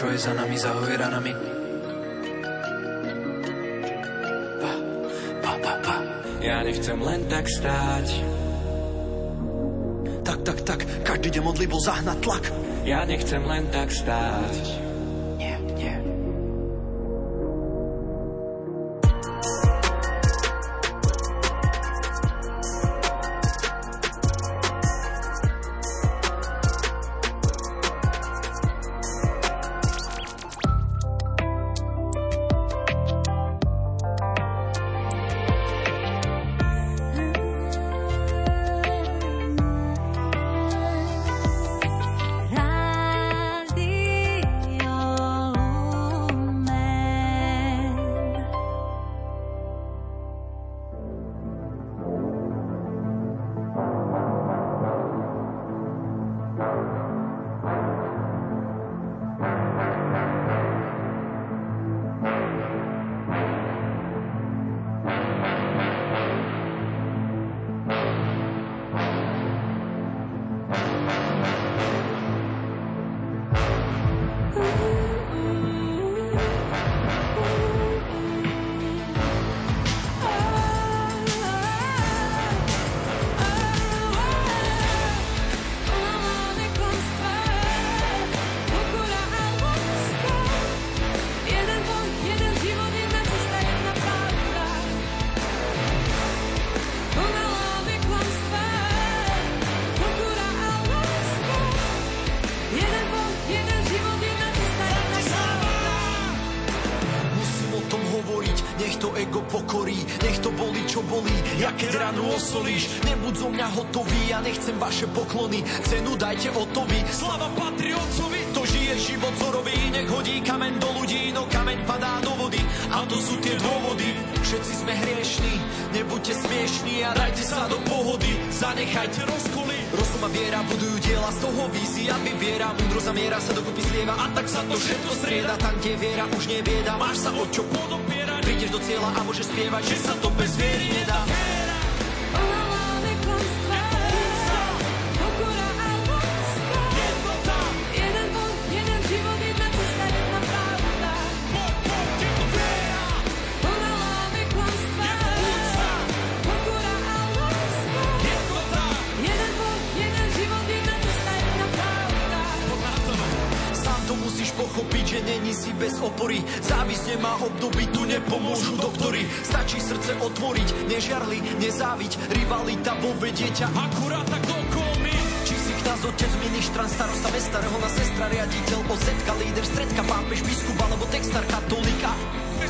čo je za nami, zahoje ranami. pa, pa, pa. Ja nechcem len tak stáť Tak, tak, tak, každý deň modlibo zahnať tlak Ja nechcem len tak stáť doktory Stačí srdce otvoriť, nežiarli, nezáviť Rivalita vo dieťa akurát tak okolný Či si kňaz, otec, ministrant, starosta mesta, reholná sestra, riaditeľ, osetka, líder, stredka, pápež, biskup alebo textár,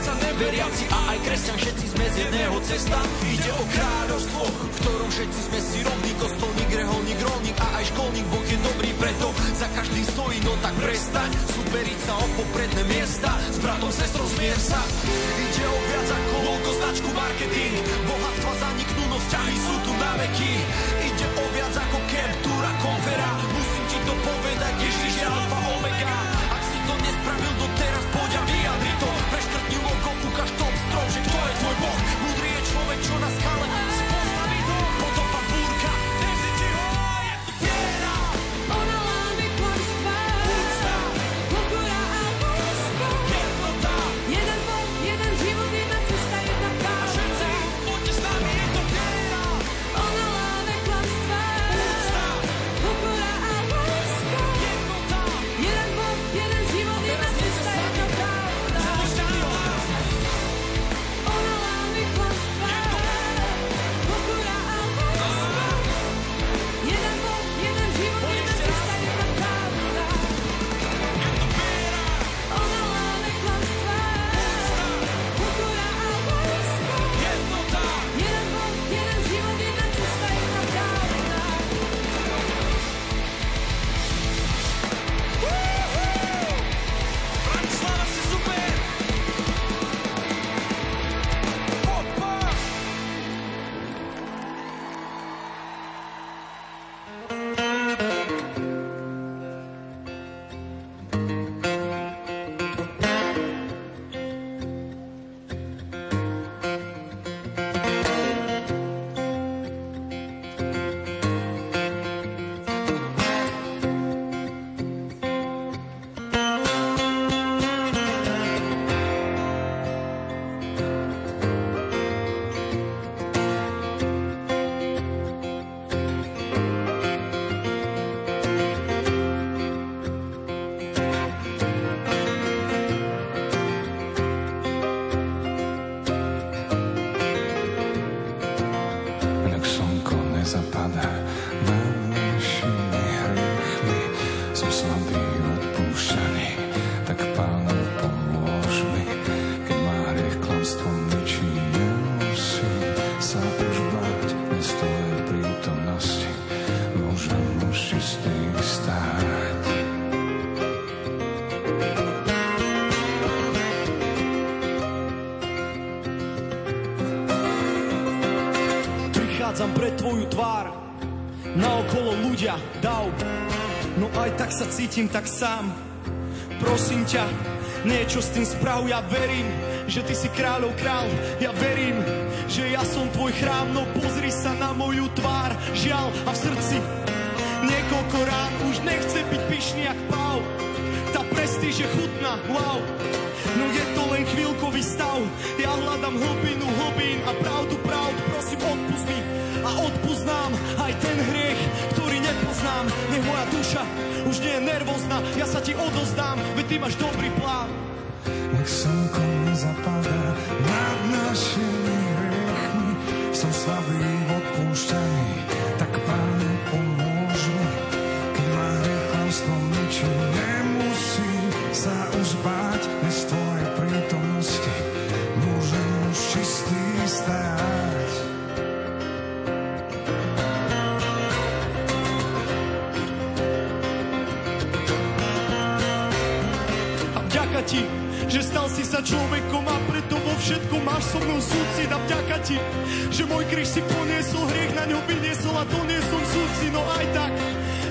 katolíka Veriaci a aj kresťan, všetci sme z jedného cesta. Ide o kráľovstvo, v ktorom všetci sme si rovní. Kostolník, reholník, rolník a aj školník. Boh je dobrý, preto za každým stojí, no tak prestaň Superiť sa o popredné miesta. S bratom, sestrou zmier sa. Ide o viac ako logo, značku, marketing. Bohatstva zaniknú, no vzťahy sú tu na veky. Ide o viac ako captura, konfera. Musím ti to povedať, Ježiš je alfa omega. Ak si to nespravil doteraz, poď a vyjadri to ukáž top strom, že kto je tvoj boh? Múdry je človek, čo na skale tvár, naokolo ľudia, dav. No aj tak sa cítim tak sám. Prosím ťa, niečo s tým sprav, ja verím, že ty si kráľov král. Ja verím, že ja som tvoj chrám, no pozri sa na moju tvár, žiaľ a v srdci niekoľko rán už nechce byť pyšný jak pau. Tá prestíž je chutná, wow. No je to len chvíľkový stav, ja hľadám hlbinu hlbín a pravdu pravd, prosím odpust mi nepoznám. Nech moja duša už nie je nervózna, ja sa ti odozdám, veď ty máš dobrý plán. Nech slnko nezapadá že stal si sa človekom a preto vo všetkom máš so mnou súcit. A vďaka ti, že môj kríž si poniesol, hriech na ňo vyniesol a doniesol súci. No aj tak,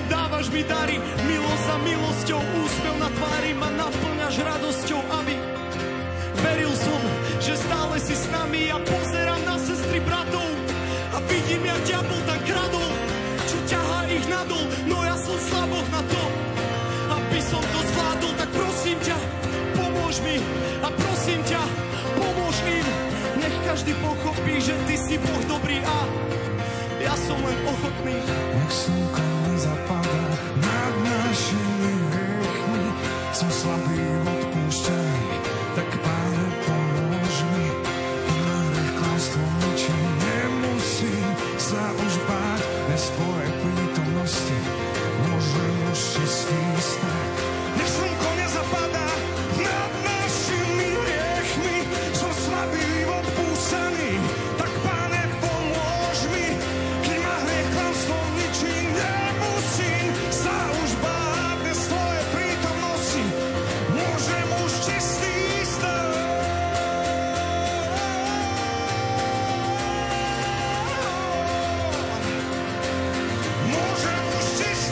dávaš mi dary, milosť za milosťou, úsmev na tvári ma naplňaš radosťou, aby veril som, že stále si s nami a pozerám na sestry bratov a vidím, jak diabol tak kradol, každý pochopí, že ty si Boh dobrý a ja som len ochotný. Nech slnko zapadá nad našimi hriechmi, som slabý